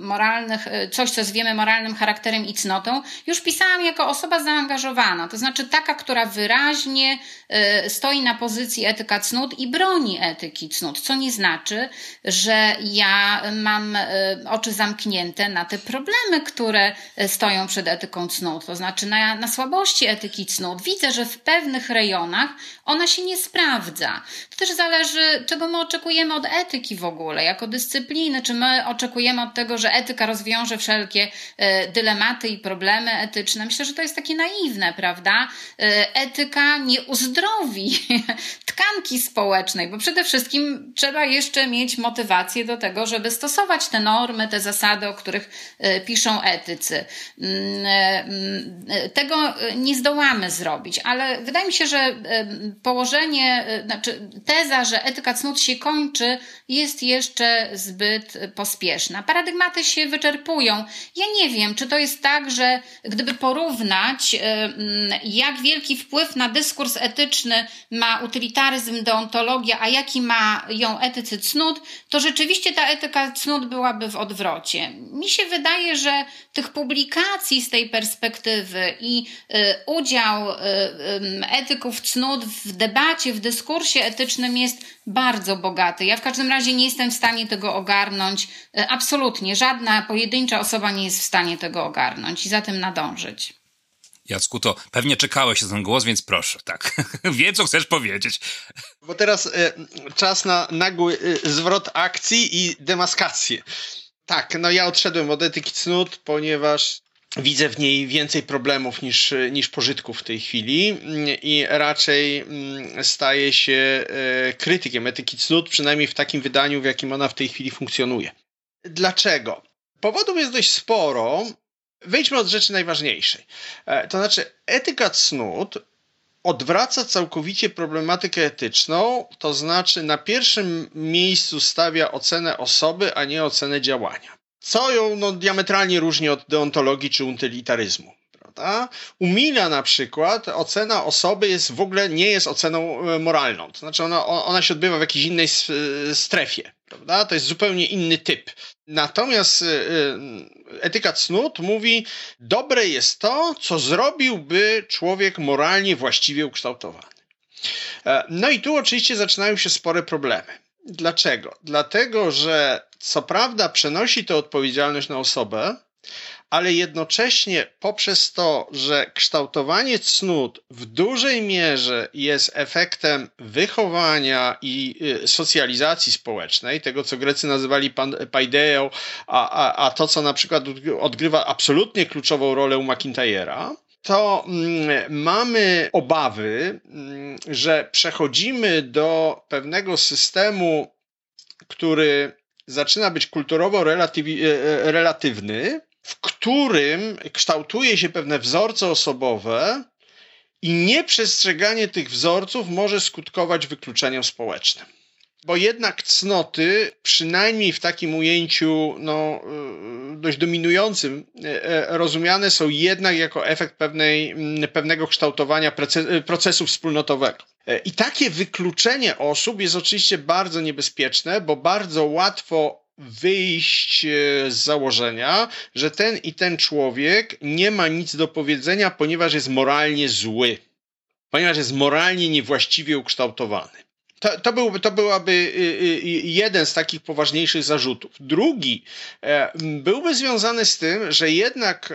moralnych, coś, co zwiemy moralnym charakterem i cnotą, już pisałam jako osoba zaangażowana, to znaczy taka, która wyraźnie stoi na pozycji etyka cnót i broni etyki cnót, co nie znaczy, że ja mam oczy zamknięte na te problemy, które stoją przed etyką cnót, to znaczy na, na słabości etyki cnót. Widzę, że w pewnych rejonach ona się nie sprawdza. To też zależy, czego my oczekujemy od etyki w ogóle, jako dyscypliny, czy my oczekujemy od tego, że etyka rozwiąże wszelkie e, dylematy i problemy etyczne. Myślę, że to jest takie naiwne, prawda? E, etyka nie uzdrowi tkanki społecznej, bo przede wszystkim trzeba jeszcze mieć motywację do tego, żeby stosować te normy, te zasady, o których e, piszą etycy. Mm, mm, tego nie zdołamy zrobić, ale wydaje mi się, że położenie, znaczy teza, że etyka cnót się kończy, jest jeszcze zbyt pospieszna. Paradygmaty się wyczerpują. Ja nie wiem, czy to jest tak, że gdyby porównać, jak wielki wpływ na dyskurs etyczny ma utylitaryzm, deontologia, a jaki ma ją etycy cnót, to rzeczywiście ta etyka cnót byłaby w odwrocie. Mi się wydaje, że tych publikacji z tej perspektywy i y, udział y, etyków cnót w debacie, w dyskursie etycznym jest bardzo bogaty. Ja w każdym razie nie jestem w stanie tego ogarnąć. Y, absolutnie. Żadna pojedyncza osoba nie jest w stanie tego ogarnąć i za tym nadążyć. Jacku, to pewnie czekałeś na ten głos, więc proszę, tak. Wiem, co chcesz powiedzieć. Bo teraz e, czas na nagły e, zwrot akcji i demaskację. Tak, no ja odszedłem od etyki cnót, ponieważ widzę w niej więcej problemów niż, niż pożytków w tej chwili i raczej mm, staję się e, krytykiem etyki cnót, przynajmniej w takim wydaniu, w jakim ona w tej chwili funkcjonuje. Dlaczego? Powodów jest dość sporo. Wejdźmy od rzeczy najważniejszej. E, to znaczy, etyka cnót odwraca całkowicie problematykę etyczną, to znaczy na pierwszym miejscu stawia ocenę osoby, a nie ocenę działania. Co ją no, diametralnie różni od deontologii czy utilitaryzmu. Prawda? Umila na przykład ocena osoby jest w ogóle nie jest oceną e, moralną. To znaczy ona, ona się odbywa w jakiejś innej strefie. Prawda? To jest zupełnie inny typ. Natomiast y, etyka cnót mówi, dobre jest to, co zrobiłby człowiek moralnie właściwie ukształtowany. E, no i tu oczywiście zaczynają się spore problemy. Dlaczego? Dlatego, że co prawda przenosi to odpowiedzialność na osobę, ale jednocześnie poprzez to, że kształtowanie cnót w dużej mierze jest efektem wychowania i y, socjalizacji społecznej, tego co Grecy nazywali paideą, a, a, a to co na przykład odgrywa absolutnie kluczową rolę u McIntyre'a, to mm, mamy obawy, mm, że przechodzimy do pewnego systemu, który zaczyna być kulturowo e, e, relatywny, w którym kształtuje się pewne wzorce osobowe i nieprzestrzeganie tych wzorców może skutkować wykluczeniem społecznym. Bo jednak cnoty, przynajmniej w takim ujęciu no, y, dość dominującym, y, y, rozumiane są jednak jako efekt pewnej, mm, pewnego kształtowania procesu wspólnotowego. I takie wykluczenie osób jest oczywiście bardzo niebezpieczne, bo bardzo łatwo wyjść e, z założenia, że ten i ten człowiek nie ma nic do powiedzenia, ponieważ jest moralnie zły, ponieważ jest moralnie niewłaściwie ukształtowany. To, to, byłby, to byłaby y, y, y, jeden z takich poważniejszych zarzutów. Drugi e, byłby związany z tym, że jednak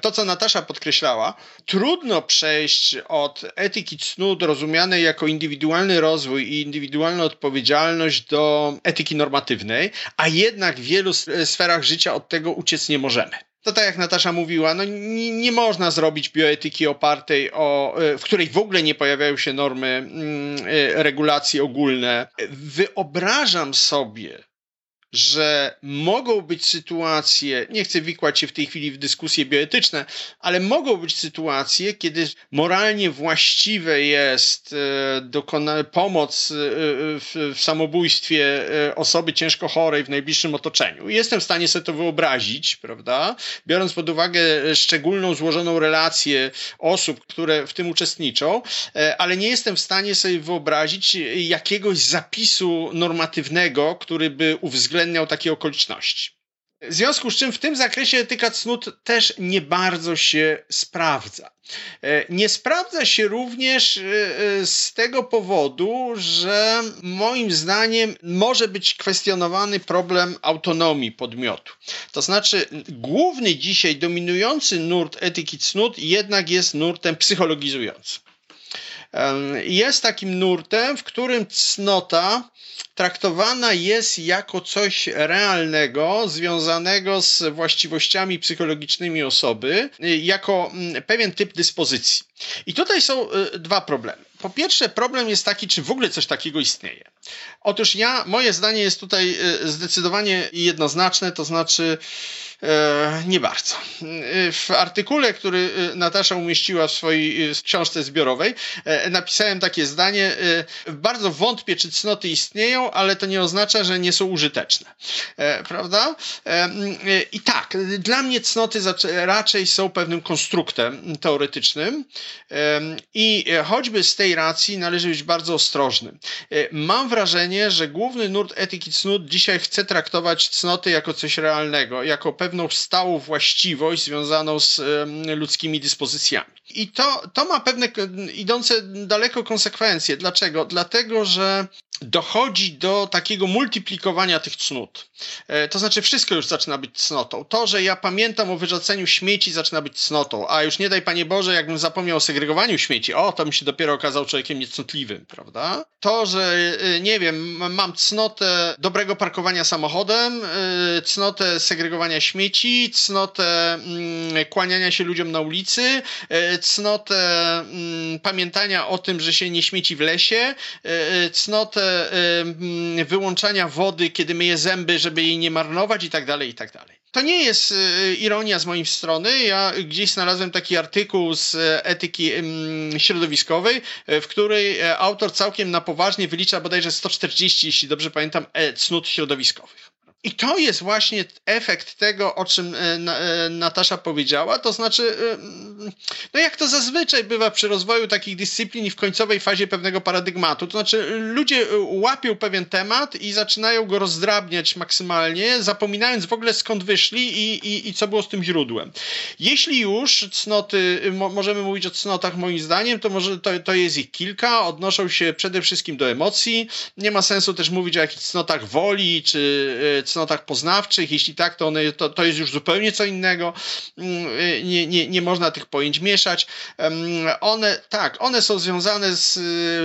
to, co Natasza podkreślała, trudno przejść od etyki cnót rozumianej jako indywidualny rozwój i indywidualna odpowiedzialność do etyki normatywnej, a jednak w wielu sferach życia od tego uciec nie możemy to tak jak Natasza mówiła, no nie, nie, można zrobić bioetyki opartej o, e, w której w ogóle nie pojawiają się normy, mm, e, regulacje ogólne. Wyobrażam sobie, że mogą być sytuacje, nie chcę wikłać się w tej chwili w dyskusje bioetyczne, ale mogą być sytuacje, kiedy moralnie właściwe jest e, pomoc e, w, w samobójstwie e, osoby ciężko chorej w najbliższym otoczeniu. Jestem w stanie sobie to wyobrazić, prawda? Biorąc pod uwagę szczególną, złożoną relację osób, które w tym uczestniczą, ale nie jestem w stanie sobie wyobrazić jakiegoś zapisu normatywnego, który by uwzględniał uwzględniał takie okoliczności. W związku z czym w tym zakresie etyka cnót też nie bardzo się sprawdza. E, nie sprawdza się również e, z tego powodu, że moim zdaniem może być kwestionowany problem autonomii podmiotu. To znaczy, główny dzisiaj dominujący nurt etyki cnót jednak jest nurtem psychologizującym. Jest takim nurtem, w którym cnota traktowana jest jako coś realnego, związanego z właściwościami psychologicznymi osoby, jako mm, pewien typ dyspozycji. I tutaj są y, dwa problemy. Po pierwsze, problem jest taki, czy w ogóle coś takiego istnieje. Otóż ja, moje zdanie jest tutaj y, zdecydowanie jednoznaczne, to znaczy, nie bardzo. E, w artykule, który e, Natasza umieściła w swojej książce zbiorowej, napisałem takie zdanie: Bardzo wątpię, czy cnoty istnieją, ale to nie oznacza, że nie są użyteczne. Prawda? I tak, dla mnie cnoty raczej są pewnym konstruktem teoretycznym i choćby z tej racji należy być bardzo ostrożnym. Mam wrażenie, że główny nurt etyki cnót dzisiaj chce traktować cnoty jako coś realnego, jako pewne pewną stałą właściwość związaną z ludzkimi dyspozycjami. I to, to ma pewne idące daleko konsekwencje. Dlaczego? Dlatego, że dochodzi do takiego multiplikowania tych cnót. E, to znaczy, wszystko już zaczyna być cnotą. To, że ja pamiętam o wyrzuceniu śmieci, zaczyna być cnotą, a już nie daj Panie Boże, jakbym zapomniał o segregowaniu śmieci, o, to bym się dopiero okazał człowiekiem niecnotliwym, prawda? To, że e, nie wiem, mam cnotę dobrego parkowania samochodem, e, cnotę segregowania śmieci, cnotę mm, kłaniania się ludziom na ulicy, cnotę mm, pamiętania o tym, że się nie śmieci w lesie, cnotę wyłączania wody, kiedy myję zęby, żeby jej nie marnować i tak dalej, i tak dalej. To nie jest y, ironia z mojej strony. Ja gdzieś znalazłem taki artykuł z e, etyki środowiskowej, e, w której e, autor całkiem na poważnie wylicza bodajże 140, jeśli dobrze pamiętam, cnót środowiskowych. I to jest właśnie efekt tego, o czym e, e, Natasza powiedziała, to znaczy, e, no jak to zazwyczaj bywa przy rozwoju takich dyscyplin i w końcowej fazie pewnego paradygmatu, to znaczy ludzie łapią pewien temat i zaczynają go rozdrabniać maksymalnie, zapominając w ogóle skąd wyszli i, i, i co było z tym źródłem. Jeśli już cnoty, mo, możemy mówić o cnotach moim zdaniem, to może to, to jest ich kilka, odnoszą się przede wszystkim do emocji, nie ma sensu też mówić o jakichś cnotach woli, czy cnotach poznawczych. Jeśli tak, to, one, to, to jest już zupełnie co innego. Mm, nie, nie, nie można tych pojęć mieszać. One, tak, one są związane z,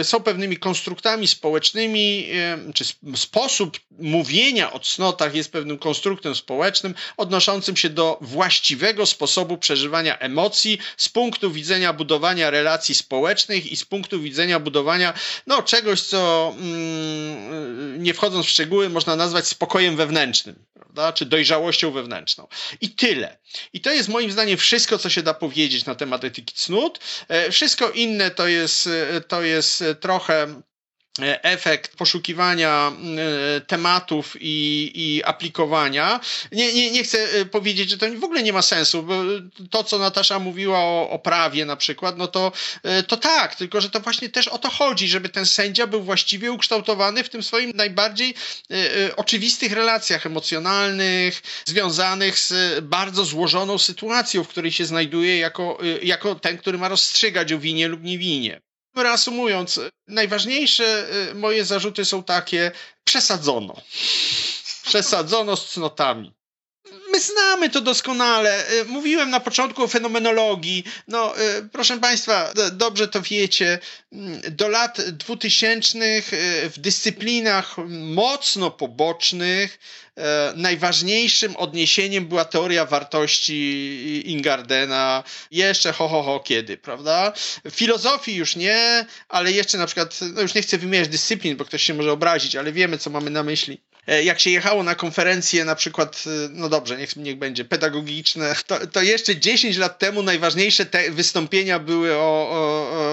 są pewnymi konstruktami społecznymi, czy sposób mówienia o cnotach jest pewnym konstruktem społecznym, odnoszącym się do właściwego sposobu przeżywania emocji z punktu widzenia budowania relacji społecznych i z punktu widzenia budowania no, czegoś, co mm, nie wchodząc w szczegóły, można nazwać spokojem wewnętrznym wewnętrznym, prawda? czy dojrzałością wewnętrzną. I tyle. I to jest moim zdaniem wszystko, co się da powiedzieć na temat etyki cnót. E, wszystko inne to jest, e, to jest trochę E, efekt poszukiwania e, tematów i, i aplikowania. Nie, nie, nie chcę e, powiedzieć, że to w ogóle nie ma sensu, bo to, co Natasza mówiła o, o prawie na przykład, no to, to tak, tylko że to właśnie też o to chodzi, żeby ten sędzia był właściwie ukształtowany w tym swoim najbardziej oczywistych relacjach emocjonalnych, związanych z bardzo złożoną sytuacją, w której się znajduje jako, jako ten, który ma rozstrzygać o winie lub niewinie. Reasumując, najważniejsze y, moje zarzuty są takie: przesadzono. Przesadzono z cnotami. My znamy to doskonale. Y, mówiłem na początku o fenomenologii. No, y, proszę Państwa, dobrze to wiecie. Mm, do lat dwutysięcznych w dyscyplinach mocno pobocznych najważniejszym odniesieniem była teoria wartości Ingardena. Jeszcze ho, ho, ho, kiedy, prawda? Filozofii już nie, ale jeszcze na przykład, no już nie chcę wymieniać dyscyplin, bo ktoś się może obrazić, ale wiemy, co mamy na myśli. E, jak się jechało na konferencje na przykład, e, no dobrze, niech, niech będzie pedagogiczne, to, to jeszcze 10 lat temu najważniejsze te wystąpienia były o,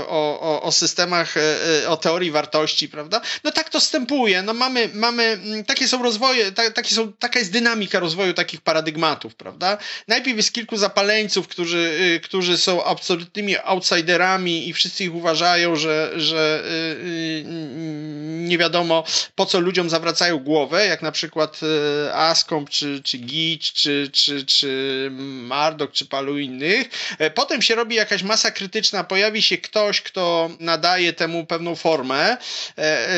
o, o, o, systemach, e, o teorii wartości, prawda? No tak to stępuje, no mamy, mamy mm, takie są rozwoje, ta, takie są, taka jest dynamika rozwoju takich paradygmatów, prawda? Najpierw jest kilku zapaleńców, którzy, y, którzy są absolutnymi outsiderami i wszyscy ich uważają, że, że y, y, nie wiadomo po co ludziom zawracają głowę, jak na przykład Ascomp, czy, czy Gitch, czy, czy, czy Mardok, czy paru innych. E, potem się robi jakaś masa krytyczna, pojawi się ktoś, kto nadaje temu pewną formę. E, e,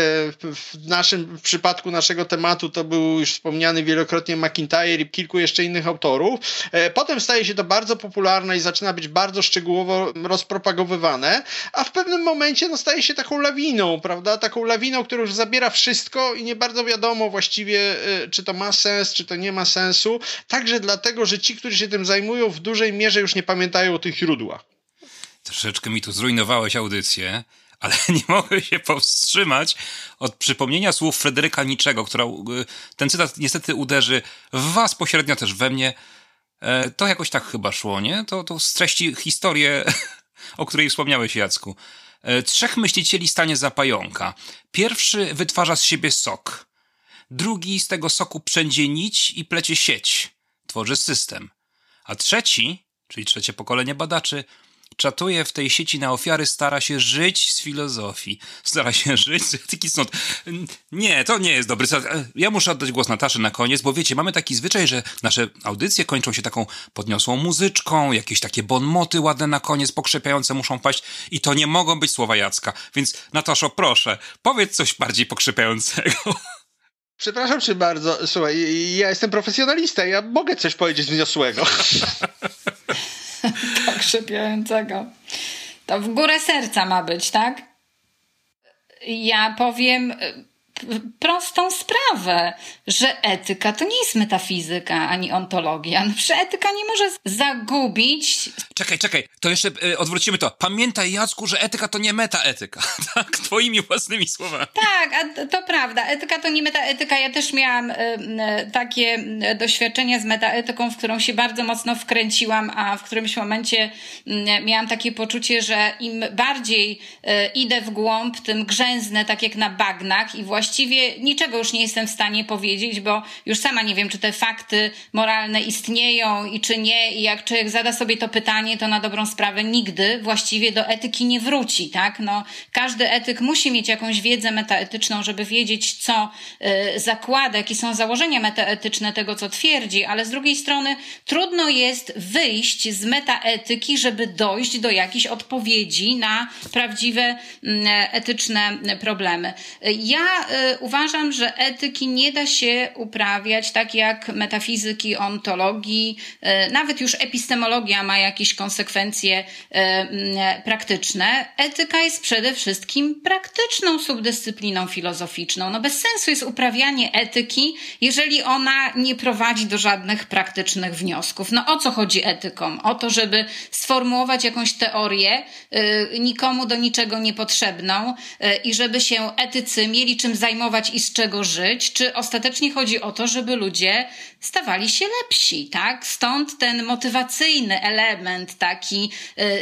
w naszym w przypadku naszego tematu to był już wspomniany wielokrotnie McIntyre i kilku jeszcze innych autorów. Potem staje się to bardzo popularne i zaczyna być bardzo szczegółowo rozpropagowywane, a w pewnym momencie no, staje się taką lawiną, prawda? Taką lawiną, która już zabiera wszystko i nie bardzo wiadomo właściwie, czy to ma sens, czy to nie ma sensu. Także dlatego, że ci, którzy się tym zajmują, w dużej mierze już nie pamiętają o tych źródłach. Troszeczkę mi tu zrujnowałeś audycję, ale nie mogę się powstrzymać od przypomnienia słów Fryderyka Niczego, która ten cytat niestety uderzy w was pośrednio też we mnie. E, to jakoś tak chyba szło, nie? To, to streści historię, o której wspomniałeś, Jacku. E, trzech myślicieli stanie za pająka. Pierwszy wytwarza z siebie sok. Drugi z tego soku przędzie nić i plecie sieć. Tworzy system. A trzeci, czyli trzecie pokolenie badaczy, czatuje w tej sieci na ofiary, stara się żyć z filozofii, stara się żyć z etyki stąd. Nie, to nie jest dobry Ja muszę oddać głos Nataszy na koniec, bo wiecie, mamy taki zwyczaj, że nasze audycje kończą się taką podniosłą muzyczką, jakieś takie bonmoty ładne na koniec, pokrzepiające muszą paść i to nie mogą być słowa Jacka. Więc Nataszo, proszę, powiedz coś bardziej pokrzepiającego. Przepraszam cię bardzo, słuchaj, ja jestem profesjonalista, ja mogę coś powiedzieć wniosłego. tak szypiającego. To w górę serca ma być, tak? Ja powiem prostą sprawę, że etyka to nie jest metafizyka ani ontologia. No, że etyka nie może zagubić. Czekaj, czekaj, to jeszcze y, odwrócimy to. Pamiętaj, Jacku, że etyka to nie metaetyka. Tak, twoimi własnymi słowami. Tak, a to prawda. Etyka to nie metaetyka. Ja też miałam y, y, takie doświadczenia z metaetyką, w którą się bardzo mocno wkręciłam, a w którymś momencie miałam takie poczucie, że im bardziej idę w głąb, tym grzęznę tak jak na bagnach i właśnie właściwie niczego już nie jestem w stanie powiedzieć, bo już sama nie wiem, czy te fakty moralne istnieją i czy nie. I jak człowiek zada sobie to pytanie, to na dobrą sprawę nigdy właściwie do etyki nie wróci, tak? No, każdy etyk musi mieć jakąś wiedzę metaetyczną, żeby wiedzieć, co y, zakłada, jakie są założenia metaetyczne tego, co twierdzi, ale z drugiej strony trudno jest wyjść z metaetyki, żeby dojść do jakichś odpowiedzi na prawdziwe y, etyczne problemy. Ja y, uważam, że etyki nie da się uprawiać tak jak metafizyki, ontologii, e, nawet już epistemologia ma jakieś konsekwencje e, praktyczne. Etyka jest przede wszystkim praktyczną subdyscypliną filozoficzną. No bez sensu jest uprawianie etyki, jeżeli ona nie prowadzi do żadnych praktycznych wniosków. No o co chodzi etyką? O to, żeby sformułować jakąś teorię, e, nikomu do niczego niepotrzebną i żeby się etycy mieli czym zajmować zajmować i z czego żyć, czy ostatecznie chodzi o to, żeby ludzie stawali się lepsi, tak? Stąd ten motywacyjny element taki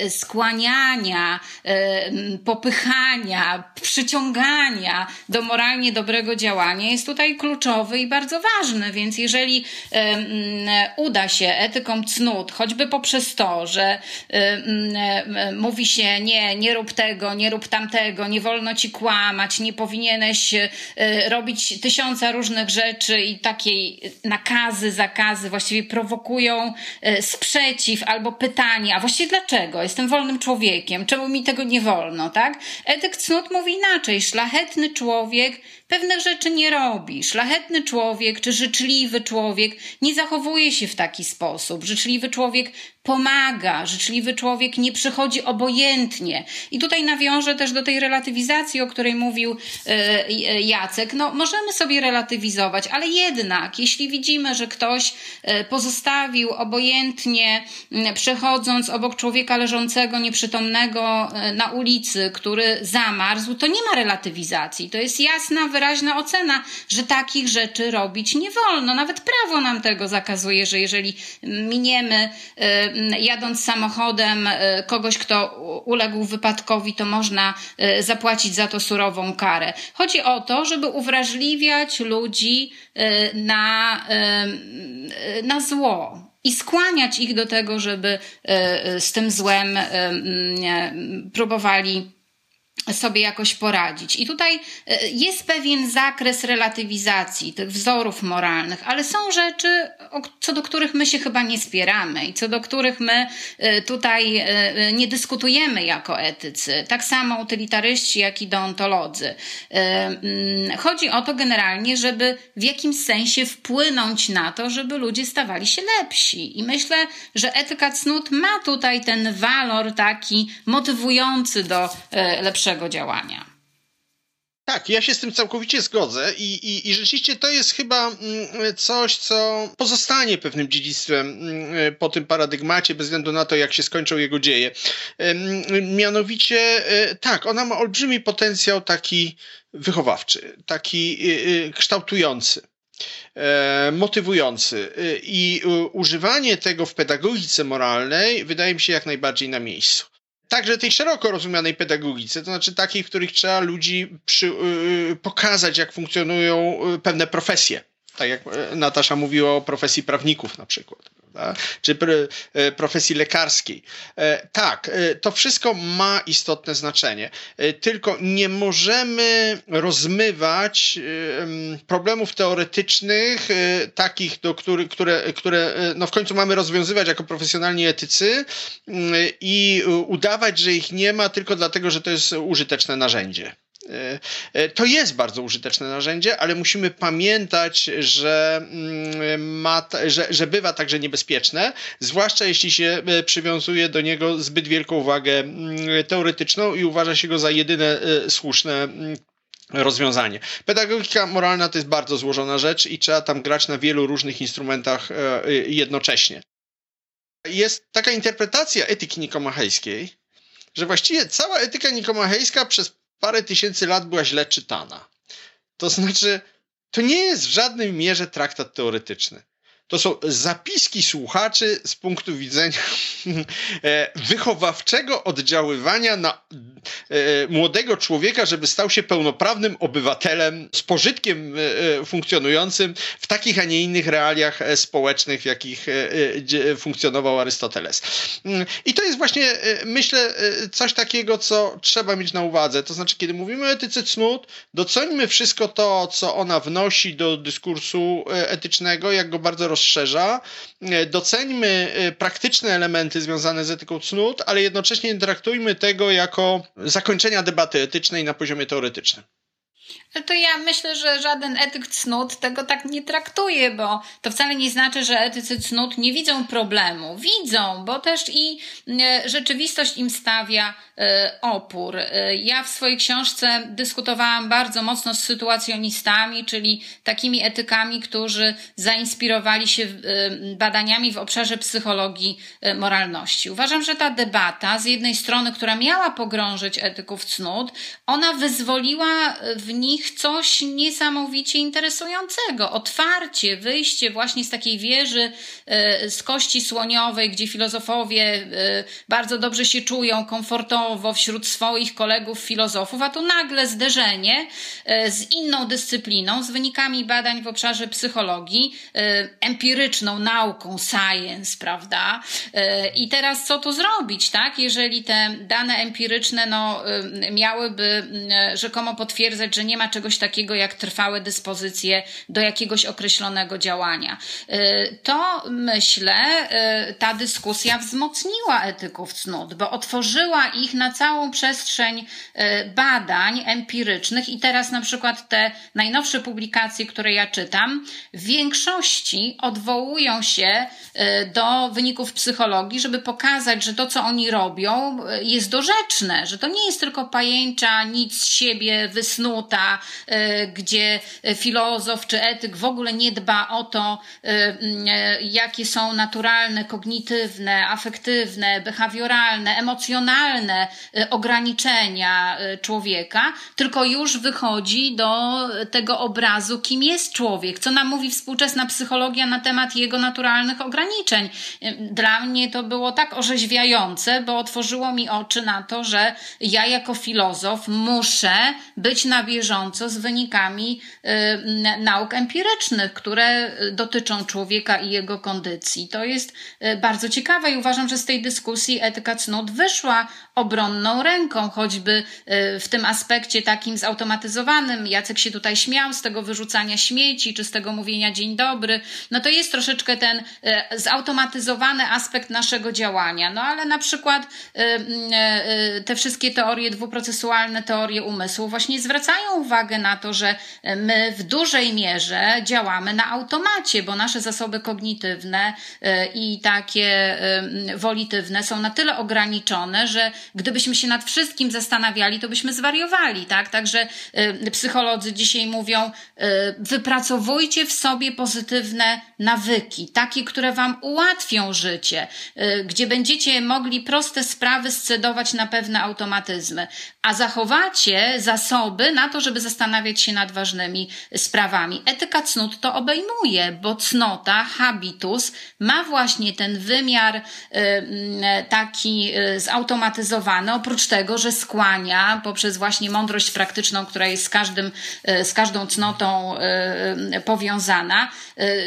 y, skłaniania, y, popychania, przyciągania do moralnie dobrego działania jest tutaj kluczowy i bardzo ważny, więc jeżeli y, uda się etykom cnót, choćby poprzez to, że mówi się nie, nie rób tego, nie rób tamtego, nie wolno ci kłamać, nie powinieneś robić tysiąca różnych rzeczy i takiej nakazy, zakazy właściwie prowokują y, sprzeciw albo pytanie, a właściwie dlaczego? Jestem wolnym człowiekiem, czemu mi tego nie wolno, tak? Etyk cnót mówi inaczej. Szlachetny człowiek pewnych rzeczy nie robi. Szlachetny człowiek czy życzliwy człowiek nie zachowuje się w taki sposób. Życzliwy człowiek pomaga, życzliwy człowiek nie przychodzi obojętnie. I tutaj nawiążę też do tej relatywizacji, o której mówił yy, Jacek. No, możemy sobie relatywizować, ale jednak, jeśli widzimy, że ktoś yy, pozostawił obojętnie, przechodząc obok człowieka leżącego, nieprzytomnego na ulicy, który zamarzł, to nie ma relatywizacji. To jest jasna wyraźna ocena, że takich rzeczy robić nie wolno. Nawet prawo nam tego zakazuje, że jeżeli miniemy jadąc samochodem kogoś, kto uległ wypadkowi, to można zapłacić za to surową karę. Chodzi o to, żeby uwrażliwiać ludzi na, na zło i skłaniać ich do tego, żeby z tym złem próbowali sobie jakoś poradzić. I tutaj e, jest pewien zakres relatywizacji tych wzorów moralnych, ale są rzeczy, co do których my się chyba nie spieramy i co do których my e, tutaj e, nie dyskutujemy jako etycy. Tak samo utylitaryści, jak i deontolodzy. Mm, chodzi o to generalnie, żeby w jakimś sensie wpłynąć na to, żeby ludzie stawali się lepsi. I myślę, że etyka cnót ma tutaj ten walor taki motywujący do lepszego działania. Tak, ja się z tym całkowicie zgodzę i, i, i rzeczywiście to jest chyba mm, coś, co pozostanie pewnym dziedzictwem mm, po tym paradygmacie, bez względu na to, jak się skończą jego dzieje. Mianowicie, e, tak, ona ma olbrzymi potencjał taki wychowawczy, taki e, e, kształtujący motywujący. I używanie tego w pedagogice moralnej wydaje mi się jak najbardziej na miejscu także tej szeroko rozumianej pedagogice, to znaczy takiej, w których trzeba ludzi przy, yy, pokazać, jak funkcjonują y, pewne profesje. Tak jak y, Natasza mówiła o profesji prawników na przykład prawda? czy e, profesji lekarskiej. E, tak, e, to wszystko ma istotne znaczenie. Tylko nie możemy rozmywać problemów teoretycznych, takich, do których, które, które no w końcu mamy rozwiązywać jako profesjonalni etycy i udawać, że ich nie ma tylko dlatego, że to jest użyteczne narzędzie. E, e, to jest bardzo użyteczne narzędzie, ale musimy pamiętać, że, mm, ma, że, że bywa także niebezpieczne, zwłaszcza jeśli się e, przywiązuje do niego zbyt wielką wagę mm, teoretyczną i uważa się go za jedyne słuszne mm, rozwiązanie. Pedagogika moralna to jest bardzo złożona rzecz i trzeba tam grać na wielu różnych instrumentach jednocześnie. Jest taka interpretacja etyki nikomachejskiej, że właściwie cała etyka nikomachejska przez parę tysięcy lat była źle czytana. To znaczy, to nie jest w żadnej mierze traktat teoretyczny. To są zapiski słuchaczy z punktu widzenia e, wychowawczego oddziaływania na e, młodego człowieka, żeby stał się pełnoprawnym obywatelem z pożytkiem e, funkcjonującym w takich, a nie innych realiach społecznych, w jakich funkcjonował Arystoteles. Mm, I to jest właśnie, myślę, coś takiego, co trzeba mieć na uwadze. To znaczy, kiedy mówimy o etyce cnót, doceńmy wszystko to, co ona wnosi do dyskursu etycznego, jak go bardzo roz rozszerza. E, doceńmy e, praktyczne elementy związane z etyką cnót, ale jednocześnie nie traktujmy tego jako zakończenia debaty etycznej na poziomie teoretycznym. No to ja myślę, że żaden etyk cnót tego tak nie traktuje, bo to wcale nie znaczy, że etycy cnót nie widzą problemu. Widzą, bo też i e, rzeczywistość im stawia e, opór. E, ja w swojej książce dyskutowałam bardzo mocno z sytuacjonistami, czyli takimi etykami, którzy zainspirowali się badaniami w obszarze psychologii moralności. Uważam, że ta debata, z jednej strony, która miała pogrążyć etyków cnót, ona wyzwoliła w nich coś niesamowicie interesującego. Otwarcie, wyjście właśnie z takiej wieży e, z kości słoniowej, gdzie filozofowie e, bardzo dobrze się czują komfortowo wśród swoich kolegów filozofów, a tu nagle zderzenie e, z inną dyscypliną, z wynikami badań w obszarze psychologii, empiryczną nauką, science, prawda? I teraz co tu zrobić, tak? Jeżeli te dane empiryczne no, miałyby rzekomo potwierdzać, że nie ma czegoś takiego jak trwałe dyspozycje do jakiegoś określonego działania. Y, to myślę, y, ta dyskusja wzmocniła etyków cnót, bo otworzyła ich na całą przestrzeń y, badań empirycznych i teraz na przykład te najnowsze publikacje, które ja czytam, w większości odwołują się do wyników psychologii, żeby pokazać, że to, co oni robią, jest dorzeczne, że to nie jest tylko pajęcza, nic z siebie wysnuta, gdzie filozof czy etyk w ogóle nie dba o to, jakie są naturalne, kognitywne, afektywne, behawioralne, emocjonalne ograniczenia człowieka, tylko już wychodzi do tego obrazu, kim jest człowiek, co nam mówi współczesna psychologia na temat jego naturalnych ograniczeń. Dla mnie to było tak orzeźwiające, bo otworzyło mi oczy na to, że ja jako filozof muszę być na bieżąco z wynikami y, nauk empirycznych, które dotyczą człowieka i jego kondycji. To jest y, bardzo ciekawe i uważam, że z tej dyskusji etyka cnót wyszła obronną ręką, choćby y, w tym aspekcie takim zautomatyzowanym. Jacek się tutaj śmiał z tego wyrzucania śmieci, czy z tego mówienia dzień dobry. No to jest troszeczkę ten zautomatyzowany aspekt naszego działania. No ale na przykład te wszystkie teorie dwuprocesualne, teorie umysłu właśnie zwracają uwagę na to, że my w dużej mierze działamy na automacie, bo nasze zasoby kognitywne e, i takie wolitywne są na tyle ograniczone, że gdybyśmy się nad wszystkim zastanawiali, to byśmy zwariowali, tak? Także psycholodzy dzisiaj mówią, e, wypracowujcie w sobie pozytywne nawyki, takie, które wam ułatwią życie, e, gdzie będziecie mogli proste sprawy scedować na pewne automatyzmy, a zachowacie zasoby na to, żeby zastanawiać się nad ważnymi sprawami. Etyka cnót to obejmuje, bo cnota, habitus ma właśnie ten wymiar y, y, taki y, oprócz tego, że skłania poprzez właśnie mądrość praktyczną, która jest z, każdym, z każdą cnotą powiązana,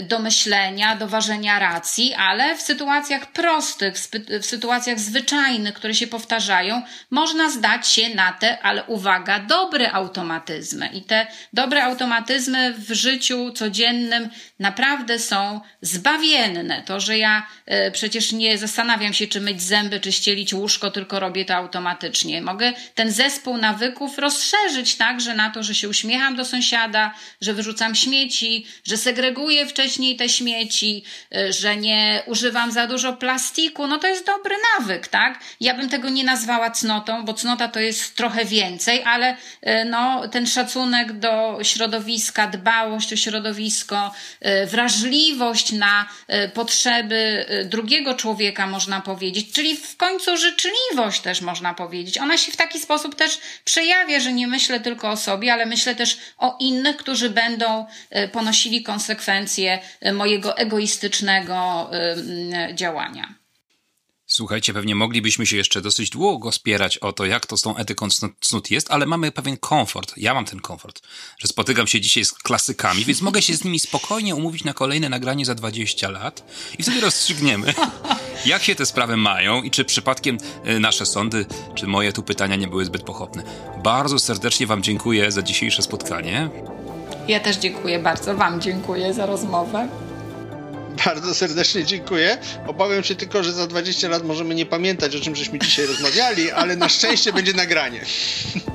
do myślenia, do ważenia racji, ale w sytuacjach prostych, w sytuacjach zwyczajnych, które się powtarzają, można zdać się na te, ale uwaga, dobre automatyzmy. I te dobre automatyzmy w życiu codziennym naprawdę są zbawienne. To, że ja przecież nie zastanawiam się, czy myć zęby, czy ścielić łóżko, tylko robię to automatycznie. Mogę ten zespół nawyków rozszerzyć także na to, że się uśmiecham do sąsiada, że wyrzucam śmieci, że segreguję wcześniej te śmieci, y, że nie używam za dużo plastiku. No to jest dobry nawyk, tak? Ja bym tego nie nazwała cnotą, bo cnota to jest trochę więcej, ale y, no, ten szacunek do środowiska, dbałość o środowisko, y, wrażliwość na potrzeby drugiego człowieka, można powiedzieć, czyli w końcu życzliwość też można powiedzieć. Ona się w taki sposób też przejawia, że nie myślę tylko o sobie, ale myślę też o innych, którzy będą ponosili konsekwencje mojego egoistycznego działania. Słuchajcie, pewnie moglibyśmy się jeszcze dosyć długo spierać o to, jak to z tą etyką cnót jest, ale mamy pewien komfort. Ja mam ten komfort, że spotykam się dzisiaj z klasykami, więc mogę się z nimi spokojnie umówić na kolejne nagranie za 20 lat i wtedy rozstrzygniemy, jak się te sprawy mają i czy przypadkiem y, nasze sądy, czy moje tu pytania nie były zbyt pochopne. Bardzo serdecznie Wam dziękuję za dzisiejsze spotkanie. Ja też dziękuję bardzo. Wam dziękuję za rozmowę. Bardzo serdecznie dziękuję. Obawiam się tylko, że za 20 lat możemy nie pamiętać o czym żeśmy dzisiaj rozmawiali, ale na szczęście będzie nagranie.